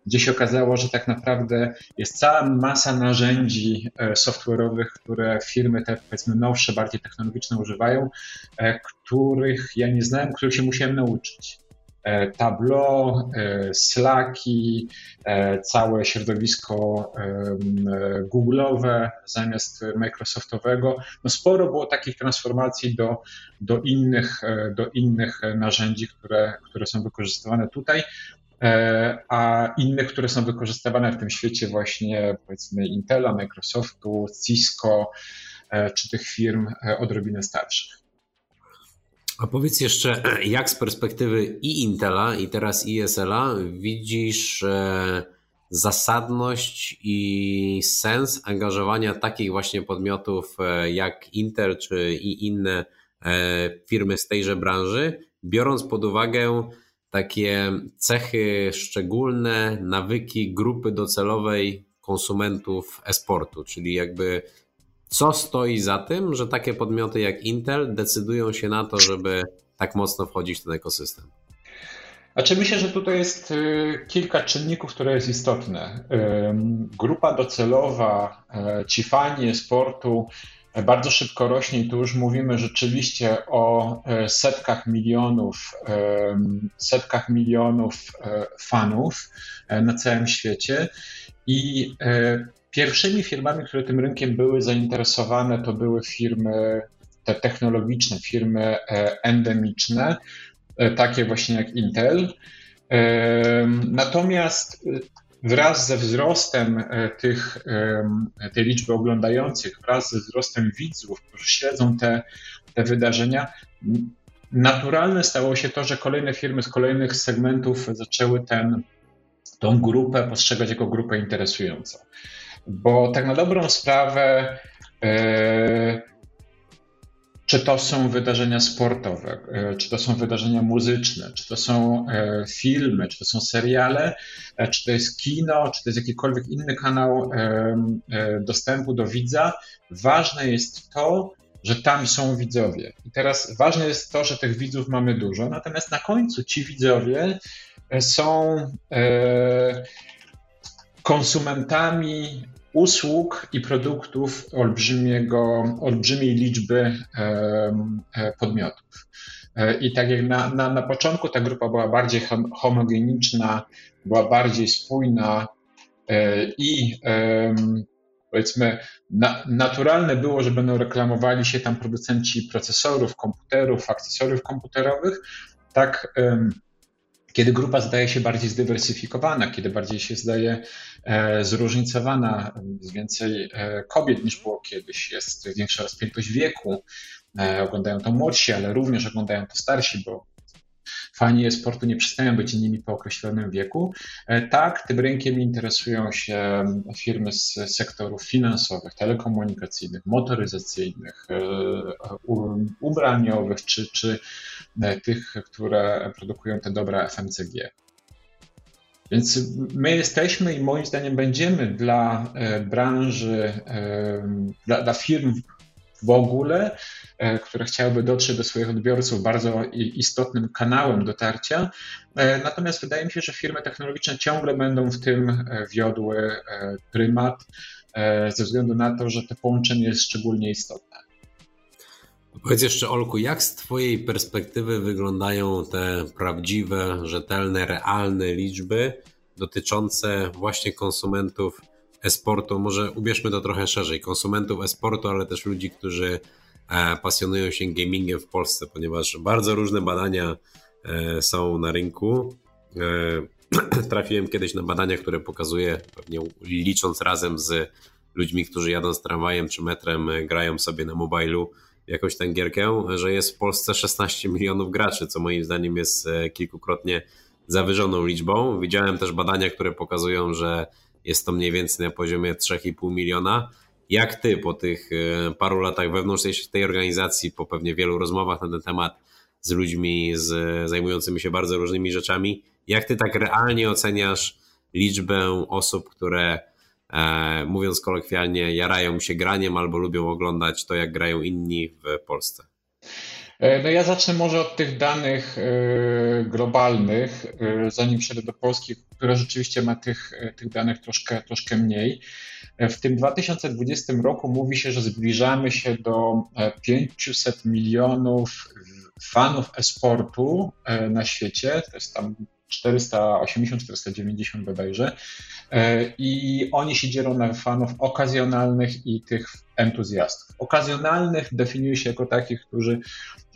gdzie się okazało, że tak naprawdę jest cała masa narzędzi e, software'owych, które firmy te powiedzmy nowsze, bardziej technologiczne używają, e, których ja nie znałem, których się musiałem nauczyć. E, Tableau, e, Slacki, e, całe środowisko Google'owe zamiast Microsoftowego. No sporo było takich transformacji do, do, innych, do innych narzędzi, które, które są wykorzystywane tutaj, a innych, które są wykorzystywane w tym świecie właśnie powiedzmy Intela, Microsoftu, Cisco czy tych firm odrobinę starszych. A powiedz jeszcze, jak z perspektywy i Intela, i teraz ISL-a widzisz e, zasadność i sens angażowania takich właśnie podmiotów e, jak Intel czy i inne e, firmy z tejże branży, biorąc pod uwagę takie cechy szczególne, nawyki grupy docelowej konsumentów e-sportu, czyli jakby co stoi za tym, że takie podmioty jak Intel decydują się na to, żeby tak mocno wchodzić w ten ekosystem? Znaczy myślę, że tutaj jest y, kilka czynników, które jest istotne. Grupa docelowa, e, ci fani sportu e, bardzo szybko rośnie i tu już mówimy rzeczywiście o setkach milionów, setkach milionów fanów na całym świecie i Pierwszymi firmami, które tym rynkiem były zainteresowane, to były firmy te technologiczne, firmy e, endemiczne, e, takie właśnie jak Intel. E, natomiast wraz ze wzrostem tych, tej liczby oglądających, wraz ze wzrostem widzów, którzy śledzą te, te wydarzenia, naturalne stało się to, że kolejne firmy z kolejnych segmentów zaczęły tą grupę postrzegać jako grupę interesującą bo tak na dobrą sprawę, e, czy to są wydarzenia sportowe, e, czy to są wydarzenia muzyczne, czy to są e, filmy, czy to są seriale, czy to jest kino, czy to jest jakikolwiek inny kanał dostępu do widza, ważne jest to, że tam są widzowie. I teraz ważne jest to, że tych widzów mamy dużo, natomiast na końcu ci widzowie są konsumentami usług i produktów olbrzymiego, olbrzymiej liczby e, podmiotów. E, I tak jak na, na, na początku ta grupa była bardziej homogeniczna, była bardziej spójna e, i powiedzmy na, naturalne było, że będą reklamowali się tam producenci procesorów, komputerów, akcesoriów komputerowych, tak kiedy grupa zdaje się bardziej zdywersyfikowana, kiedy bardziej się zdaje e, zróżnicowana, jest więcej e, kobiet niż było kiedyś, jest większa rozpiętość wieku, e, oglądają to młodsi, ale również oglądają to starsi, bo fani e-sportu nie przestają być innymi po określonym wieku. E, tak, tym rynkiem interesują się firmy z sektorów finansowych, telekomunikacyjnych, motoryzacyjnych, e, ubraniowych czy, czy e, tych, które produkują te dobra FMCG. Więc my jesteśmy i moim zdaniem będziemy dla branży, dla, dla firm w ogóle, które chciałyby dotrzeć do swoich odbiorców bardzo istotnym kanałem dotarcia. E, natomiast wydaje mi się, że firmy technologiczne ciągle będą w tym e, wiodły prymat, ze względu na to, że to połączenie jest szczególnie istotne. Powiedz jeszcze, Olku, jak z Twojej perspektywy wyglądają te prawdziwe, rzetelne, realne liczby dotyczące właśnie konsumentów e-sportu, może ubierzmy to trochę szerzej, konsumentów e-sportu, ale też ludzi, którzy pasjonują się gamingiem w Polsce, ponieważ bardzo różne badania są na rynku. Trafiłem kiedyś na badania, które pokazuje, pewnie licząc razem z ludźmi, którzy jadą z tramwajem czy metrem, grają sobie na mobilu jakąś tę gierkę, że jest w Polsce 16 milionów graczy, co moim zdaniem jest kilkukrotnie zawyżoną liczbą. Widziałem też badania, które pokazują, że jest to mniej więcej na poziomie 3,5 miliona. Jak ty po tych e, paru latach wewnątrz tej organizacji, po pewnie wielu rozmowach na ten temat z ludźmi z, zajmującymi się bardzo różnymi rzeczami, jak ty tak realnie oceniasz liczbę osób, które e, mówiąc kolokwialnie, jarają się graniem albo lubią oglądać to, jak grają inni w Polsce? E, no ja zacznę może od tych danych e, globalnych, e, zanim przejdę do Polski, która rzeczywiście ma tych, tych danych troszkę, troszkę mniej. W tym 2020 roku mówi się, że zbliżamy się do 500 milionów fanów e-sportu na świecie. To jest tam 480-490 bodajże. E, I oni się dzielą na fanów okazjonalnych i tych entuzjastów. Okazjonalnych definiuje się jako takich, którzy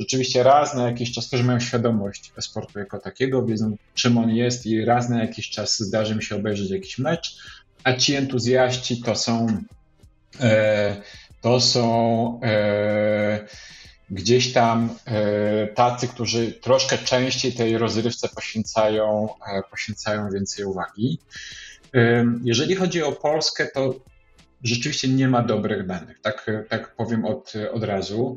rzeczywiście raz na jakiś czas też mają świadomość sportu jako takiego, wiedzą czym on jest i raz na jakiś czas zdarzy mi się obejrzeć jakiś mecz, a ci entuzjaści to są e, to są e, gdzieś tam e, tacy, którzy troszkę częściej tej rozrywce poświęcają, e, poświęcają więcej uwagi. E, jeżeli chodzi o Polskę, to rzeczywiście nie ma dobrych danych, tak, tak powiem od, od razu.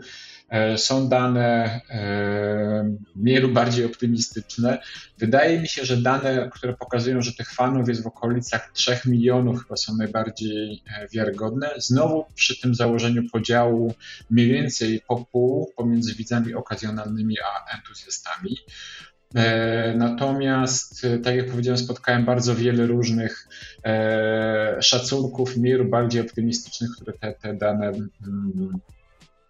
E, są dane e, mniej lub bardziej optymistyczne. Wydaje mi się, że dane, które pokazują, że tych fanów jest w okolicach 3 milionów, chyba są najbardziej e, wiarygodne. Znowu przy tym założeniu podziału mniej więcej po pół pomiędzy widzami okazjonalnymi a entuzjastami. Natomiast, tak jak powiedziałem, spotkałem bardzo wiele różnych szacunków, mniej lub bardziej optymistycznych, które te, te dane mm,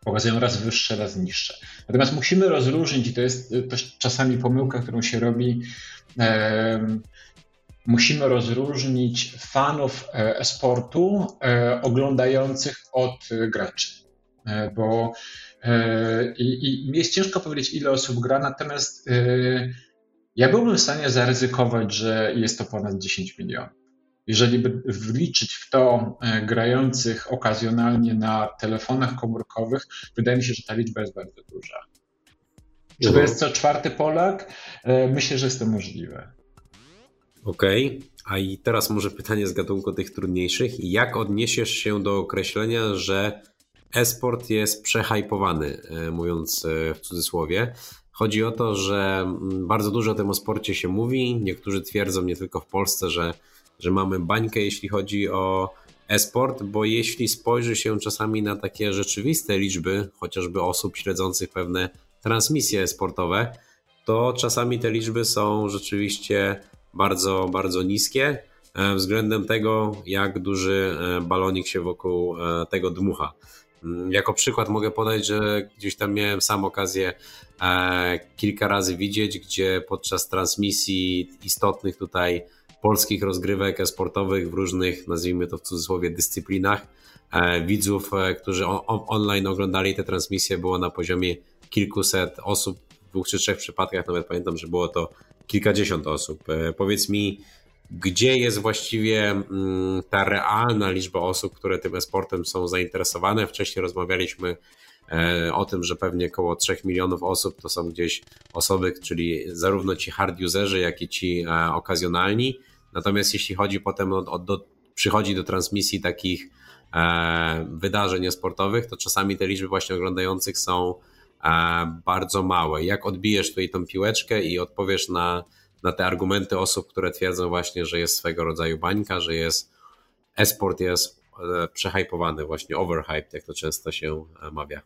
pokazują raz wyższe, raz niższe. Natomiast musimy rozróżnić, i to jest też czasami pomyłka, którą się robi, e, musimy rozróżnić fanów e, e-sportu e, oglądających od graczy. E, bo e, i, i jest ciężko powiedzieć, ile osób gra, natomiast ja byłbym w stanie zaryzykować, że jest to ponad 10 milionów jeżeli by wliczyć w to e, grających okazjonalnie na telefonach komórkowych, wydaje mi się, że ta liczba jest bardzo duża. Czy to jest co czwarty Polak? E, myślę, że jest to możliwe. Okej, okay. a i teraz może pytanie z gatunku tych trudniejszych. Jak odniesiesz się do określenia, że esport jest przehajpowany, e, mówiąc w cudzysłowie? Chodzi o to, że mm, bardzo dużo o tym o sporcie się mówi. Niektórzy twierdzą, nie tylko w Polsce, że że mamy bańkę, jeśli chodzi o e-sport, bo jeśli spojrzy się czasami na takie rzeczywiste liczby, chociażby osób śledzących pewne transmisje sportowe, to czasami te liczby są rzeczywiście bardzo, bardzo niskie e, względem tego, jak duży e, balonik się wokół e, tego dmucha. Mm, jako przykład mogę podać, że gdzieś tam miałem sam okazję kilka razy widzieć, gdzie podczas transmisji istotnych tutaj polskich rozgrywek sportowych w różnych, nazwijmy to w cudzysłowie, dyscyplinach. E, widzów, e, którzy online oglądali te transmisje, było na poziomie kilkuset osób. W dwóch czy trzech przypadkach nawet pamiętam, że było to kilkadziesiąt osób. E, powiedz mi, gdzie jest właściwie mm, ta realna liczba osób, które tym esportem są zainteresowane? Wcześniej rozmawialiśmy o tym, że pewnie około 3 milionów osób to są gdzieś osoby, czyli zarówno ci hard userzy, jak i ci okazjonalni. Natomiast jeśli chodzi potem o, o do, przychodzi do transmisji takich e, wydarzeń sportowych, to czasami te liczby właśnie oglądających są e, bardzo małe. Jak odbijesz tutaj tą piłeczkę i odpowiesz na, na te argumenty osób, które twierdzą właśnie, że jest swego rodzaju bańka, że jest esport jest e, przehypowany, właśnie overhyped, jak to często się e, mawia.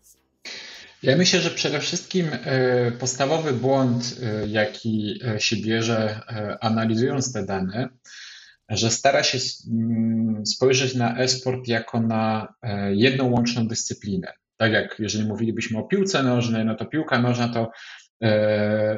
Ja myślę, że przede wszystkim e, podstawowy błąd, e, jaki e, się bierze analizując te dane, że stara się mm, spojrzeć na e-sport jako na jedną łączną dyscyplinę. Tak jak jeżeli mówilibyśmy o piłce nożnej, no to piłka nożna to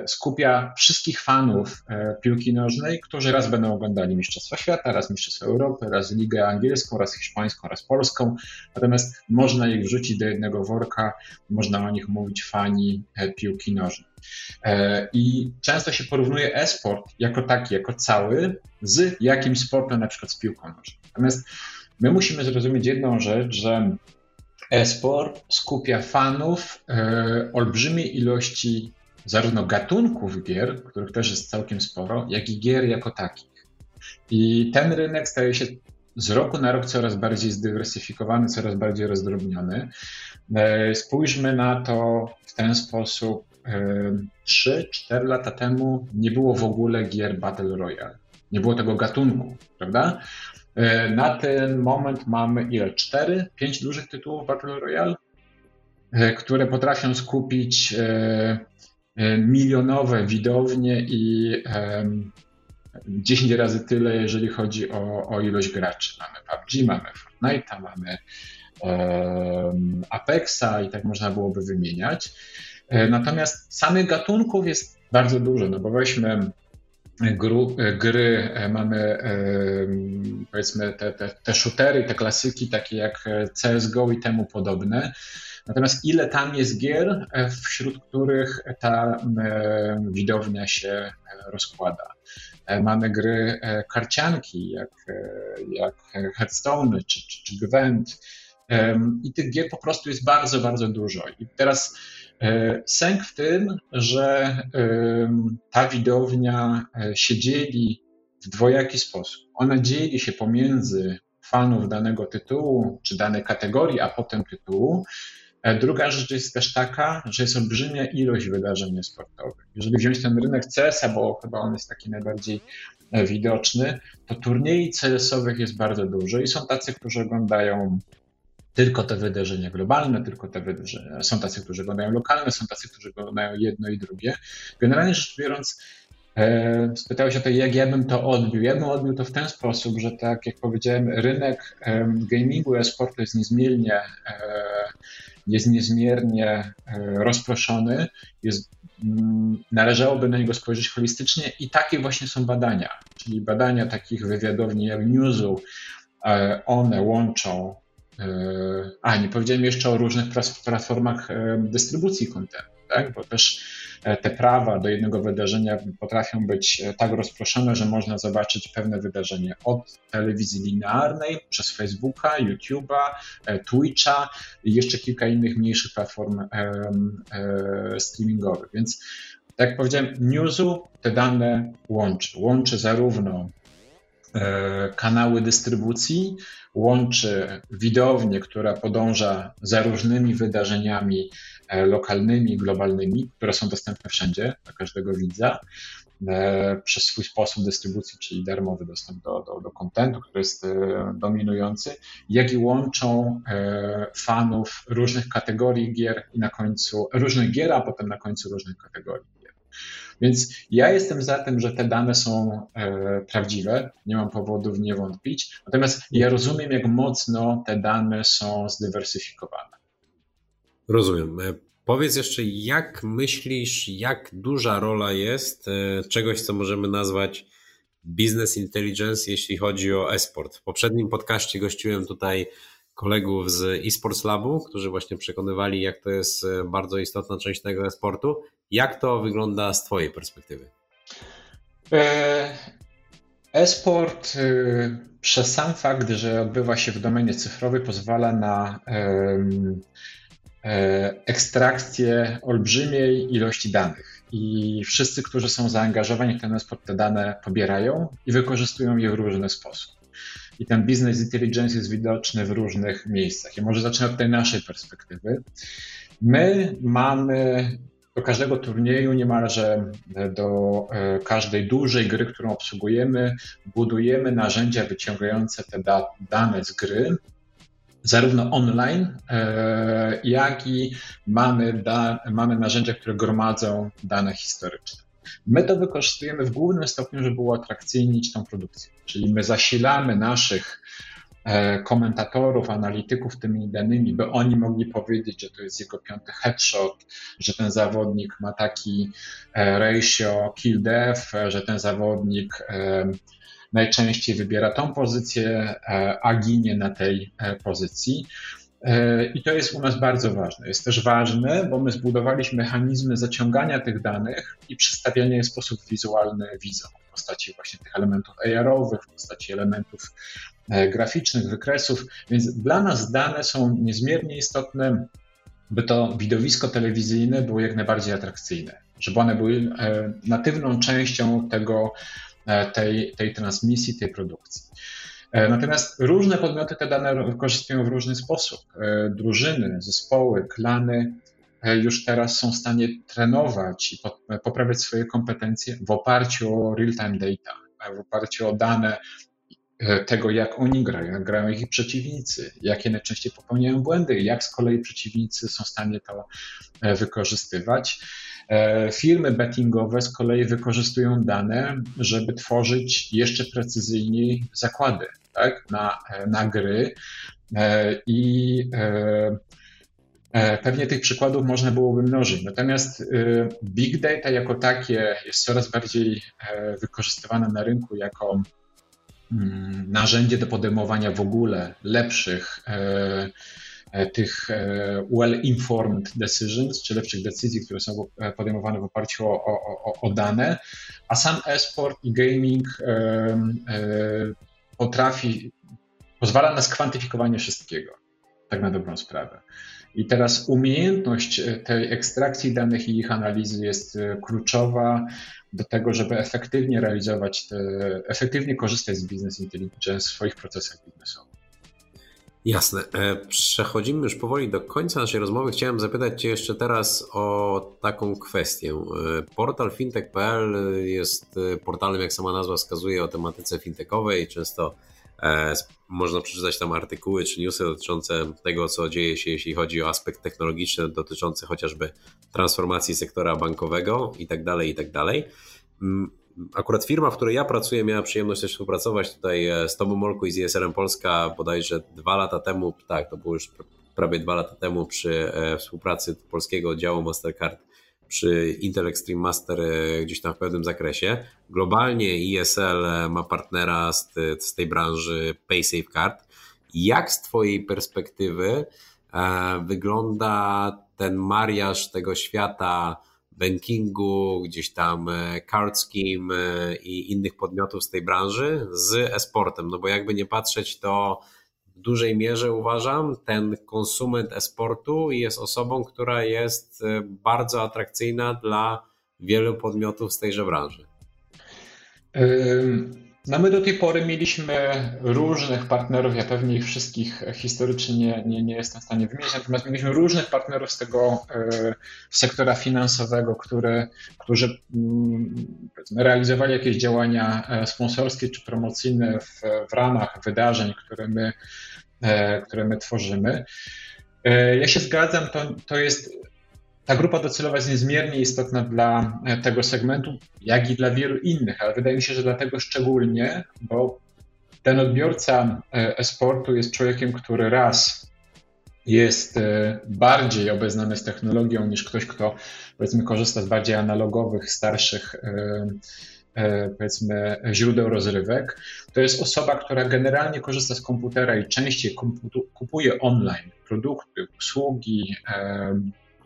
skupia wszystkich fanów e, piłki nożnej, którzy raz będą oglądali Mistrzostwa Świata, raz Mistrzostwa Europy, raz Ligę Angielską, raz Hiszpańską, raz Polską. Natomiast można ich wrzucić do jednego worka, można o nich mówić fani piłki nożnej. I często się porównuje e-sport jako taki, jako cały z jakimś sportem, na przykład z piłką nożną. Natomiast my musimy zrozumieć jedną rzecz, że e-sport skupia fanów e, olbrzymiej ilości zarówno gatunków gier, których też jest całkiem sporo, jak i gier jako takich. I ten rynek staje się z roku na rok coraz bardziej zdywersyfikowany, coraz bardziej rozdrobniony. E, spójrzmy na to w ten sposób. 3-4 e, lata temu nie było w ogóle gier Battle Royale. Nie było tego gatunku, prawda? E, na ten moment mamy ile? Cztery, pięć dużych tytułów Battle Royale, które potrafią skupić milionowe widownie i 10 razy tyle, jeżeli chodzi o, o ilość graczy. Mamy PUBG, mamy Fortnite'a, mamy Apexa i tak można byłoby wymieniać. Natomiast samych gatunków jest bardzo dużo, no bo weźmy gru, gry, e, mamy e, powiedzmy te, te, te shootery, te klasyki takie jak CSGO i temu podobne. Natomiast ile tam jest gier, e, wśród których ta widownia się rozkłada? Mamy gry karcianki, jak, jak Hearthstone czy, czy, czy Gwent. I tych gier po prostu jest bardzo, bardzo dużo. I teraz E, sęk w tym, że ta widownia e, się dzieli w dwojaki sposób. Ona dzieli się pomiędzy fanów danego tytułu czy danej kategorii, a potem tytułu. E, druga rzecz jest też taka, że jest olbrzymia ilość wydarzeń sportowych. Jeżeli wziąć ten rynek CS-a, bo chyba on jest taki najbardziej widoczny, to turniejów CS-owych jest bardzo dużo i są tacy, którzy oglądają tylko te wydarzenia globalne, tylko te wydarzenia. Są tacy, którzy oglądają lokalne, są tacy, którzy oglądają jedno i drugie. Generalnie rzecz biorąc, e, spytałeś o to, jak ja bym to odbił. Ja bym odbił to w ten sposób, że tak jak powiedziałem, rynek e, gamingu e-sportu jest niezmiernie, e, jest niezmiernie e, rozproszony, jest, mm, należałoby na niego spojrzeć holistycznie i takie właśnie są badania, czyli badania takich wywiadowni jak Newsu, e, one łączą E, a, nie powiedziałem jeszcze o różnych platformach dystrybucji kontentu, tak? bo też e, te prawa do jednego wydarzenia potrafią być tak rozproszone, że można zobaczyć pewne wydarzenie od telewizji linearnej, przez Facebooka, YouTube'a, Twitcha i jeszcze kilka innych mniejszych platform streamingowych. Więc tak jak powiedziałem, Newsu te dane łączy. Łączy zarówno kanały dystrybucji, łączy widownię, która podąża za różnymi wydarzeniami e, lokalnymi, globalnymi, które są dostępne wszędzie dla każdego widza, e, przez swój sposób dystrybucji, czyli darmowy dostęp do, do, do kontentu, który jest e, dominujący, jak i łączą fanów różnych kategorii gier i na końcu różnych gier, a potem na końcu różnych kategorii. Więc ja jestem za tym, że te dane są e, prawdziwe, nie mam powodów nie wątpić, natomiast ja rozumiem, jak mocno te dane są zdywersyfikowane. Rozumiem. E, powiedz jeszcze, jak myślisz, jak duża rola jest e, czegoś, co możemy nazwać business intelligence, jeśli chodzi o e-sport. W poprzednim podcaście gościłem tutaj kolegów z eSports Labu, którzy właśnie przekonywali, jak to jest e, bardzo istotna część tego e-sportu. Jak to wygląda z Twojej perspektywy? E-sport przez sam fakt, że odbywa się w domenie cyfrowej, pozwala na ekstrakcję olbrzymiej ilości danych. I wszyscy, którzy są zaangażowani w ten e-sport, te dane pobierają i wykorzystują je w różny sposób i ten business intelligence jest widoczny w różnych miejscach. I może zacznę od tej naszej perspektywy. My mamy do każdego turnieju, niemalże do e, każdej dużej gry, którą obsługujemy, budujemy narzędzia wyciągające te da dane z gry, zarówno online, e, jak i mamy, mamy narzędzia, które gromadzą dane historyczne. My to wykorzystujemy w głównym stopniu, żeby uatrakcyjnić tą produkcję. Czyli my zasilamy naszych komentatorów, analityków tymi danymi, by oni mogli powiedzieć, że to jest jego piąty headshot, że ten zawodnik ma taki ratio kill death, że ten zawodnik najczęściej wybiera tą pozycję, a ginie na tej pozycji. I to jest u nas bardzo ważne. Jest też ważne, bo my zbudowaliśmy mechanizmy zaciągania tych danych i przedstawiania je w sposób wizualny widzom w postaci właśnie tych elementów AR-owych, w postaci elementów e, graficznych, wykresów. Więc dla nas dane są niezmiernie istotne, by to widowisko telewizyjne było jak najbardziej atrakcyjne, żeby one były e, natywną częścią tego, e, tej, tej transmisji, tej produkcji. E, natomiast różne podmioty te dane wykorzystują w różny sposób. E, drużyny, zespoły, klany e, już teraz są w stanie trenować i poprawiać swoje kompetencje w oparciu o real-time data, w oparciu o dane tego, jak oni grają, jak grają ich przeciwnicy, jakie najczęściej popełniają błędy, jak z kolei przeciwnicy są w stanie to wykorzystywać. Firmy bettingowe z kolei wykorzystują dane, żeby tworzyć jeszcze precyzyjniej zakłady tak, na, na gry. E, I e, e, pewnie tych przykładów można byłoby mnożyć. Natomiast big data jako takie jest coraz bardziej wykorzystywane na rynku jako mm, narzędzie do podejmowania w ogóle lepszych tych well-informed decisions, czy lepszych decyzji, które są podejmowane w oparciu o, o, o dane, a sam esport i gaming potrafi, pozwala na skwantyfikowanie wszystkiego, tak na dobrą sprawę. I teraz umiejętność e, tej ekstrakcji danych i ich analizy jest e, kluczowa do tego, żeby efektywnie realizować, te, efektywnie korzystać z business intelligence w swoich procesach biznesowych. Jasne. E, przechodzimy już powoli do końca naszej rozmowy. Chciałem zapytać Cię jeszcze teraz o taką kwestię. Portal fintech.pl jest portalem, jak sama nazwa wskazuje, o tematyce fintechowej. Często E, można przeczytać tam artykuły czy newsy dotyczące tego, co dzieje się, jeśli chodzi o aspekt technologiczny, dotyczący chociażby transformacji sektora bankowego itd. Tak itd. Akurat firma, w której ja pracuję, miała przyjemność też współpracować tutaj e, z Tobą Molku i z ESR-em Polska bodajże dwa lata temu, tak, to było już prawie dwa lata temu przy e, współpracy polskiego oddziału Mastercard przy Intel Extreme Master e, gdzieś tam w pewnym zakresie. Globalnie ESL e, ma partnera z, z tej branży PaySafeCard. Jak z Twojej perspektywy wygląda ten mariaż tego świata bankingu, gdzieś tam card scheme i innych podmiotów z tej branży z esportem? No bo jakby nie patrzeć, to w dużej mierze uważam, ten konsument esportu jest osobą, która jest e, bardzo atrakcyjna dla wielu podmiotów z tejże branży. No my do tej pory mieliśmy różnych partnerów, ja pewnie ich wszystkich historycznie nie, nie, nie jestem w stanie wymienić, natomiast mieliśmy różnych partnerów z tego e, sektora finansowego, które, którzy mm, realizowali jakieś działania e, sponsorskie czy promocyjne w, w ramach wydarzeń, które my, e, które my tworzymy. Ja się zgadzam, to, to jest ta grupa docelowa jest niezmiernie istotna dla e, tego segmentu, jak i dla wielu innych, ale wydaje mi się, że dlatego szczególnie, bo ten odbiorca e, e-sportu jest człowiekiem, który raz jest e, bardziej obeznany z technologią niż ktoś, kto powiedzmy korzysta z bardziej analogowych, starszych powiedzmy źródeł rozrywek. To jest osoba, która generalnie korzysta z komputera i częściej kupuje online produkty, usługi,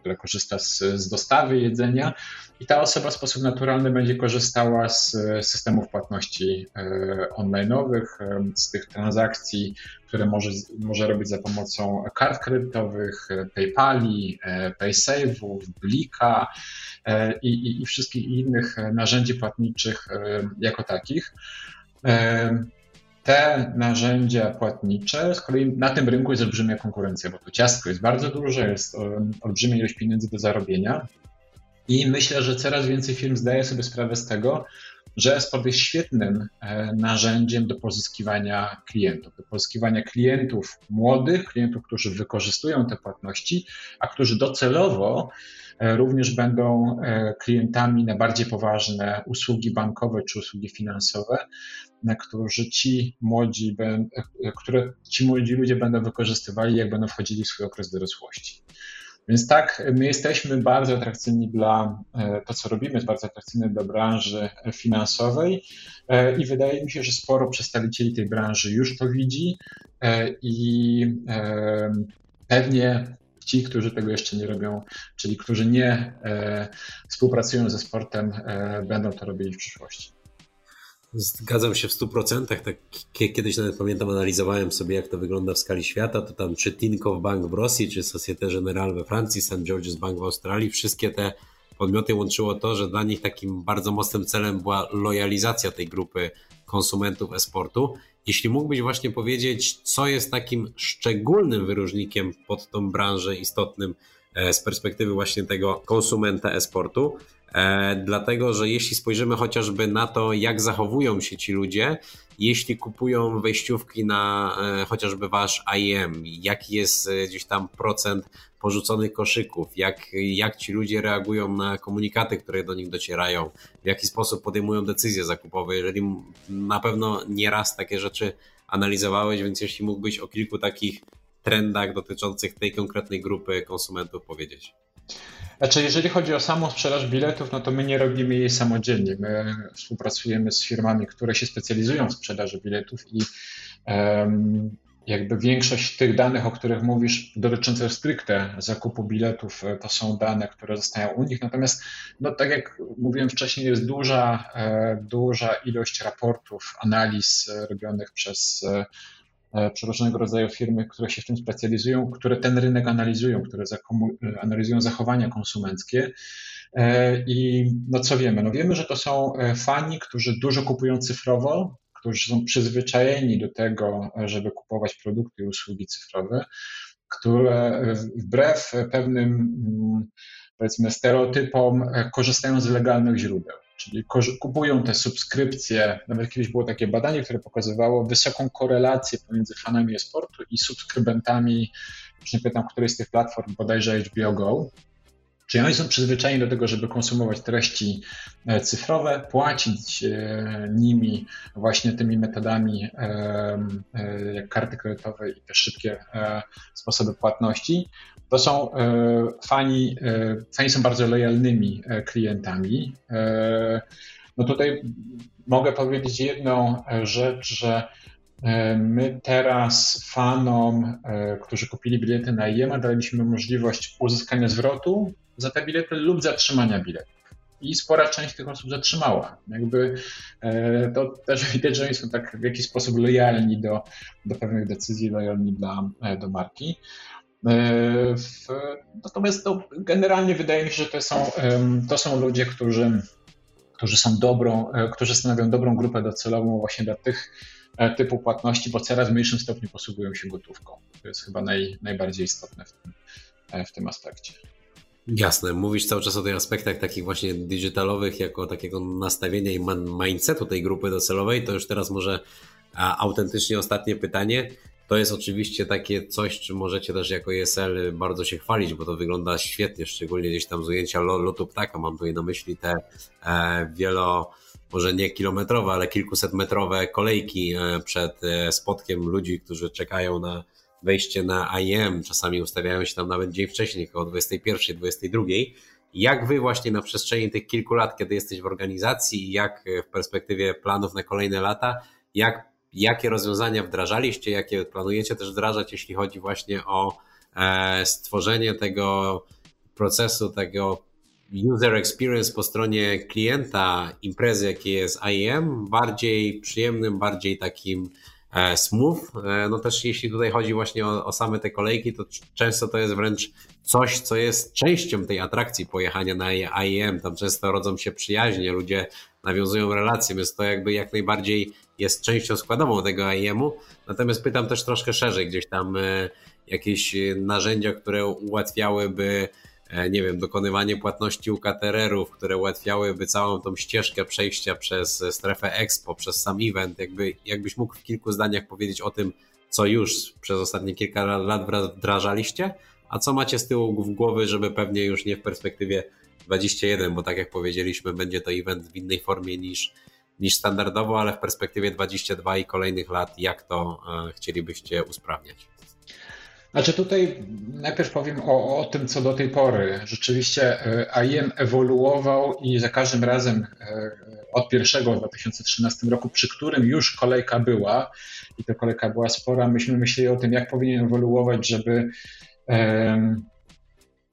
która korzysta z, z dostawy jedzenia i ta osoba w sposób naturalny będzie korzystała z systemów płatności e, online'owych, e, z tych transakcji, które może, może robić za pomocą kart kredytowych, e, PayPali, PaySave'ów, Blika i, i, i wszystkich innych narzędzi płatniczych jako takich te narzędzia płatnicze, z kolei na tym rynku jest olbrzymia konkurencja, bo to ciastko jest bardzo duże, jest olbrzymia ilość pieniędzy do zarobienia. I myślę, że coraz więcej firm zdaje sobie sprawę z tego, że esport jest świetnym e, narzędziem do pozyskiwania klientów, do pozyskiwania klientów młodych, klientów, którzy wykorzystują te płatności, a którzy docelowo e, również będą e, klientami na bardziej poważne usługi bankowe czy usługi finansowe, na którzy ci młodzi, które ci młodzi ludzie będą wykorzystywali, jak będą wchodzili w swój okres dorosłości. Więc tak, my jesteśmy bardzo atrakcyjni dla, e, to co robimy jest bardzo atrakcyjne dla branży finansowej e, i wydaje mi się, że sporo przedstawicieli tej branży już to widzi e, i pewnie ci, którzy tego jeszcze nie robią, czyli którzy nie współpracują ze sportem, będą to robili w przyszłości. Zgadzam się w 100%. Tak, kiedyś nawet pamiętam, analizowałem sobie, jak to wygląda w skali świata. To tam czy Tinkoff Bank w Rosji, czy Societe Generale we Francji, St. George's Bank w Australii, wszystkie te podmioty łączyło to, że dla nich takim bardzo mocnym celem była lojalizacja tej grupy konsumentów e-sportu. Jeśli mógłbyś właśnie powiedzieć, co jest takim szczególnym wyróżnikiem pod tą branżę istotnym e, z perspektywy właśnie tego konsumenta e-sportu, dlatego że jeśli spojrzymy chociażby na to, jak zachowują się ci ludzie, jeśli kupują wejściówki na e, chociażby wasz IEM, jaki jest e, gdzieś tam procent porzuconych koszyków, jak, jak ci ludzie reagują na komunikaty, które do nich docierają, w jaki sposób podejmują decyzje zakupowe, jeżeli na pewno nieraz takie rzeczy analizowałeś, więc jeśli mógłbyś o kilku takich trendach dotyczących tej konkretnej grupy konsumentów powiedzieć. Znaczy, jeżeli chodzi o samą sprzedaż biletów, no to my nie robimy jej samodzielnie. My współpracujemy z firmami, które się specjalizują w sprzedaży biletów i um, jakby większość tych danych, o których mówisz, dotyczące stricte zakupu biletów, e, to są dane, które zostają u nich. Natomiast, no, tak jak mówiłem wcześniej, jest duża, e, duża ilość raportów, analiz e, robionych przez E, przeróżnego rodzaju firmy, które się w tym specjalizują, które ten rynek analizują, które e, analizują zachowania konsumenckie. E, I no co wiemy? No wiemy, że to są fani, którzy dużo kupują cyfrowo, którzy są przyzwyczajeni do tego, żeby kupować produkty i usługi cyfrowe, które wbrew pewnym mm, powiedzmy stereotypom korzystają z legalnych źródeł czyli kupują te subskrypcje. Nawet kiedyś było takie badanie, które pokazywało wysoką korelację pomiędzy fanami e-sportu i subskrybentami, już nie pytam, której z tych platform, bodajże HBO Go. Czyli oni są przyzwyczajeni do tego, żeby konsumować treści e, cyfrowe, płacić e, nimi właśnie tymi metodami e, jak karty kredytowe i te szybkie sposoby płatności. To są fani, fani są bardzo lojalnymi klientami. No tutaj mogę powiedzieć jedną rzecz, że My teraz fanom, którzy kupili bilety na IEMA, daliśmy możliwość uzyskania zwrotu za te bilety lub zatrzymania biletów. I spora część tych osób zatrzymała. Jakby e, to też widać, że oni są tak w jakiś sposób lojalni do, do pewnych decyzji, lojalni dla, e, do marki. E, natomiast to generalnie wydaje mi się, że to są, to są ludzie, którzy, którzy są dobrą, którzy stanowią dobrą grupę docelową właśnie dla tych typu płatności, bo coraz w mniejszym stopniu posługują się gotówką. To jest chyba naj, najbardziej istotne w tym, w tym aspekcie. Jasne, mówisz cały czas o tych aspektach takich właśnie digitalowych, jako takiego nastawienia i mindsetu tej grupy docelowej. To już teraz może autentycznie ostatnie pytanie. To jest oczywiście takie coś, czym możecie też jako ESL bardzo się chwalić, bo to wygląda świetnie, szczególnie gdzieś tam z ujęcia lotu ptaka. Mam tutaj na myśli te e, wielo, może nie kilometrowe, ale kilkuset metrowe kolejki e, przed e, spotkiem ludzi, którzy czekają na wejście na IEM, czasami ustawiają się tam nawet dzień wcześniej, około 21, 22. Jak wy właśnie na przestrzeni tych kilku lat, kiedy jesteś w organizacji i jak w perspektywie planów na kolejne lata, jak, jakie rozwiązania wdrażaliście, jakie planujecie też wdrażać, jeśli chodzi właśnie o e, stworzenie tego procesu, tego user experience po stronie klienta imprezy, jakie jest IEM, bardziej przyjemnym, bardziej takim E, smooth. E, no też jeśli tutaj chodzi właśnie o, o, same te kolejki, to często to jest wręcz coś, co jest częścią tej atrakcji pojechania na IEM. Tam często rodzą się przyjaźnie, ludzie nawiązują relacje, więc to jakby jak najbardziej jest częścią składową tego IEM-u. Natomiast pytam też troszkę szerzej, gdzieś tam e, jakieś narzędzia, które ułatwiałyby nie wiem, dokonywanie płatności u katererów, które ułatwiałyby całą tą ścieżkę przejścia przez strefę Expo, przez sam event. Jakby, jakbyś mógł w kilku zdaniach powiedzieć o tym, co już przez ostatnie kilka lat wdrażaliście, a co macie z tyłu głowy, żeby pewnie już nie w perspektywie 21, bo tak jak powiedzieliśmy, będzie to event w innej formie niż, niż standardowo, ale w perspektywie 22 i kolejnych lat, jak to e, chcielibyście usprawniać? Znaczy tutaj najpierw powiem o, o tym, co do tej pory. Rzeczywiście e, AIM ewoluował i za każdym razem e, od pierwszego w 2013 roku, przy którym już kolejka była i ta kolejka była spora, myśmy myśleli o tym, jak powinien ewoluować, żeby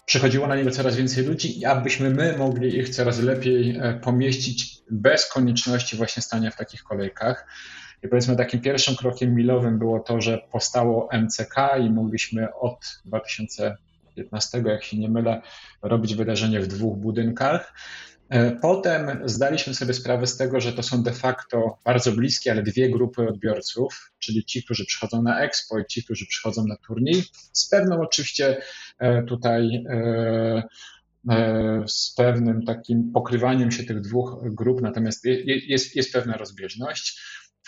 przychodziło na niego coraz więcej ludzi i abyśmy my mogli ich coraz lepiej e, pomieścić bez konieczności właśnie stania w takich kolejkach. I powiedzmy takim pierwszym krokiem milowym było to, że powstało MCK i mogliśmy od 2015, jak się nie mylę, robić wydarzenie w dwóch budynkach. E, potem zdaliśmy sobie sprawę z tego, że to są de facto bardzo bliskie, ale dwie grupy odbiorców, czyli ci, którzy przychodzą na expo i ci, którzy przychodzą na turniej, z pewną oczywiście e, tutaj e, z pewnym takim pokrywaniem się tych dwóch grup, natomiast jest, jest pewna rozbieżność.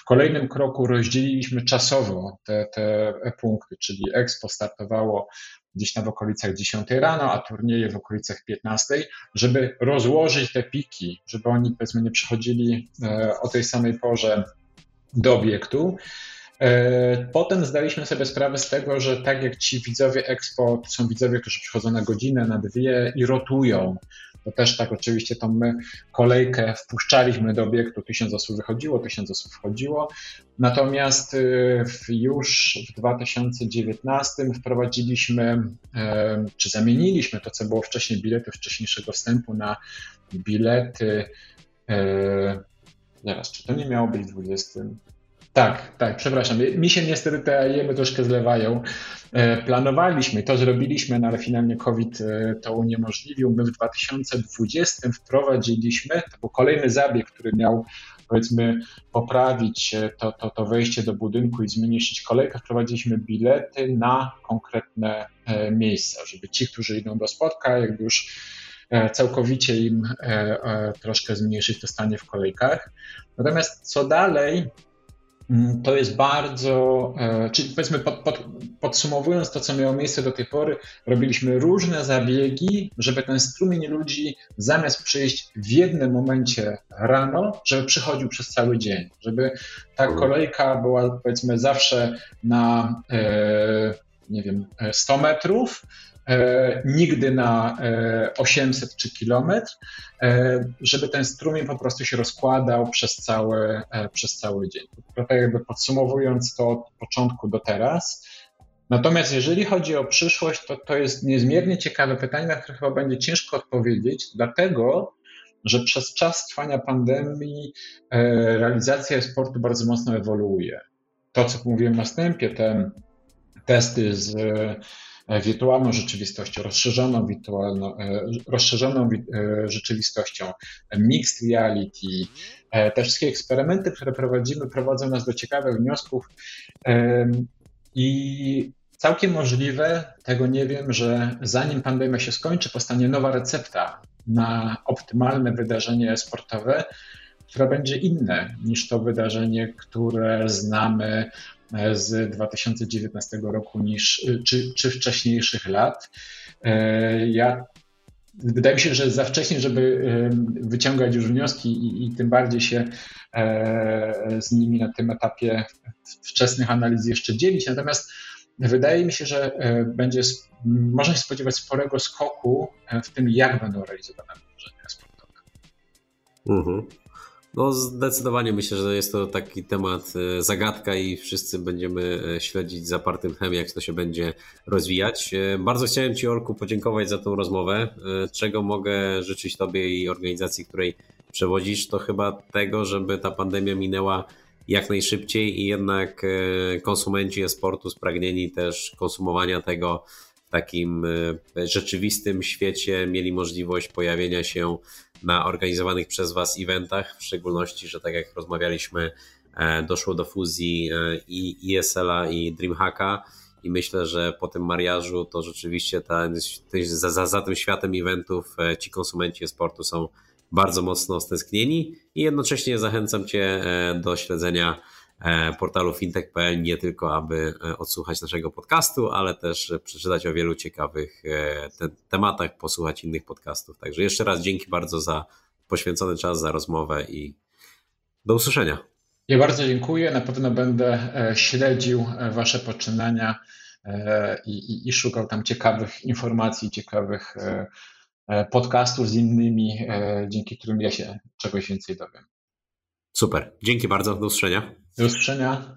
Kolejnym kroku rozdzieliliśmy czasowo te, te punkty, czyli Expo startowało gdzieś tam w okolicach 10 rano, a turnieje w okolicach 15, żeby rozłożyć te piki, żeby oni powiedzmy nie przychodzili e, o tej samej porze do obiektu. E, potem zdaliśmy sobie sprawę z tego, że tak jak ci widzowie Expo to są widzowie, którzy przychodzą na godzinę, na dwie i rotują, to też tak oczywiście tą my kolejkę wpuszczaliśmy do obiektu, tysiąc osób wychodziło, tysiąc osób wchodziło. Natomiast y, już w 2019 wprowadziliśmy, czy zamieniliśmy to, co było wcześniej bilety wcześniejszego wstępu na bilety. E, zaraz, czy to nie miało być 20? Tak, tak, przepraszam. Mi się niestety te jemy troszkę zlewają. E, planowaliśmy, to zrobiliśmy, no ale finalnie COVID e, to uniemożliwił. My w 2020 wprowadziliśmy, to był kolejny zabieg, który miał powiedzmy poprawić e, to, to, to wejście do budynku i zmniejszyć kolejkę, wprowadziliśmy bilety na konkretne miejsca, żeby ci, którzy idą do spotka, jakby już całkowicie im troszkę zmniejszyć to stanie w kolejkach. Natomiast co dalej, to jest bardzo, e, czyli powiedzmy pod, pod, podsumowując to, co miało miejsce do tej pory, robiliśmy różne zabiegi, żeby ten strumień ludzi zamiast przyjść w jednym momencie rano, żeby przychodził przez cały dzień, żeby ta kolejka była powiedzmy zawsze na e, nie wiem, 100 metrów, E, nigdy na 800 e, czy kilometr, e, żeby ten strumień po prostu się rozkładał przez cały, przez cały dzień. To tak jakby podsumowując to od początku do teraz. Natomiast jeżeli chodzi o przyszłość, to to jest niezmiernie ciekawe pytanie, na które chyba będzie ciężko odpowiedzieć, dlatego że przez czas trwania pandemii realizacja sportu bardzo mocno ewoluuje. To, co mówiłem na wstępie, te testy z E, wirtualną rzeczywistością, rozszerzoną, wirtualną, e, rozszerzoną e, rzeczywistością, mixed reality. Te wszystkie eksperymenty, które prowadzimy, prowadzą nas do ciekawych wniosków i całkiem możliwe, tego nie wiem, że zanim pandemia się skończy, powstanie nowa recepta na optymalne wydarzenie sportowe, które będzie inne niż to wydarzenie, które znamy z 2019 roku niż, czy, czy wcześniejszych lat. E, ja wydaje mi się, że za wcześnie, żeby wyciągać już wnioski i, i, tym bardziej się e, z nimi na tym etapie wczesnych analiz jeszcze dzielić. Natomiast wydaje mi się, że e, będzie, można się spodziewać sporego skoku w tym, jak będą realizowane wydarzenia sportowe. Mhm. No zdecydowanie myślę, że jest to taki temat e, zagadka i wszyscy będziemy e, śledzić zapartym chem, jak to się będzie rozwijać. E, bardzo chciałem Ci Orku podziękować za tą rozmowę. Czego mogę życzyć Tobie i organizacji, której przewodzisz, to chyba tego, żeby ta pandemia minęła jak najszybciej i jednak konsumenci e-sportu spragnieni też konsumowania tego w takim rzeczywistym świecie mieli możliwość pojawienia się na organizowanych przez Was eventach, w szczególności, że tak jak rozmawialiśmy, e, doszło do fuzji e, i ESL-a i DreamHacka. I myślę, że po tym mariażu to rzeczywiście ta, za, za, za tym światem eventów ci konsumenci sportu są bardzo mocno stęsknieni. I jednocześnie zachęcam Cię do śledzenia E, portalu fintech.pl nie tylko, aby e, odsłuchać naszego podcastu, ale też przeczytać o wielu ciekawych e, te tematach, posłuchać innych podcastów. Także jeszcze raz dzięki bardzo za poświęcony czas, za rozmowę i do usłyszenia. Ja bardzo dziękuję. Na pewno będę śledził Wasze poczynania i, i, i szukał tam ciekawych informacji, ciekawych podcastów z innymi, dzięki którym ja się czegoś więcej dowiem. Super. Dzięki bardzo. Do usłyszenia. Do usłyszenia.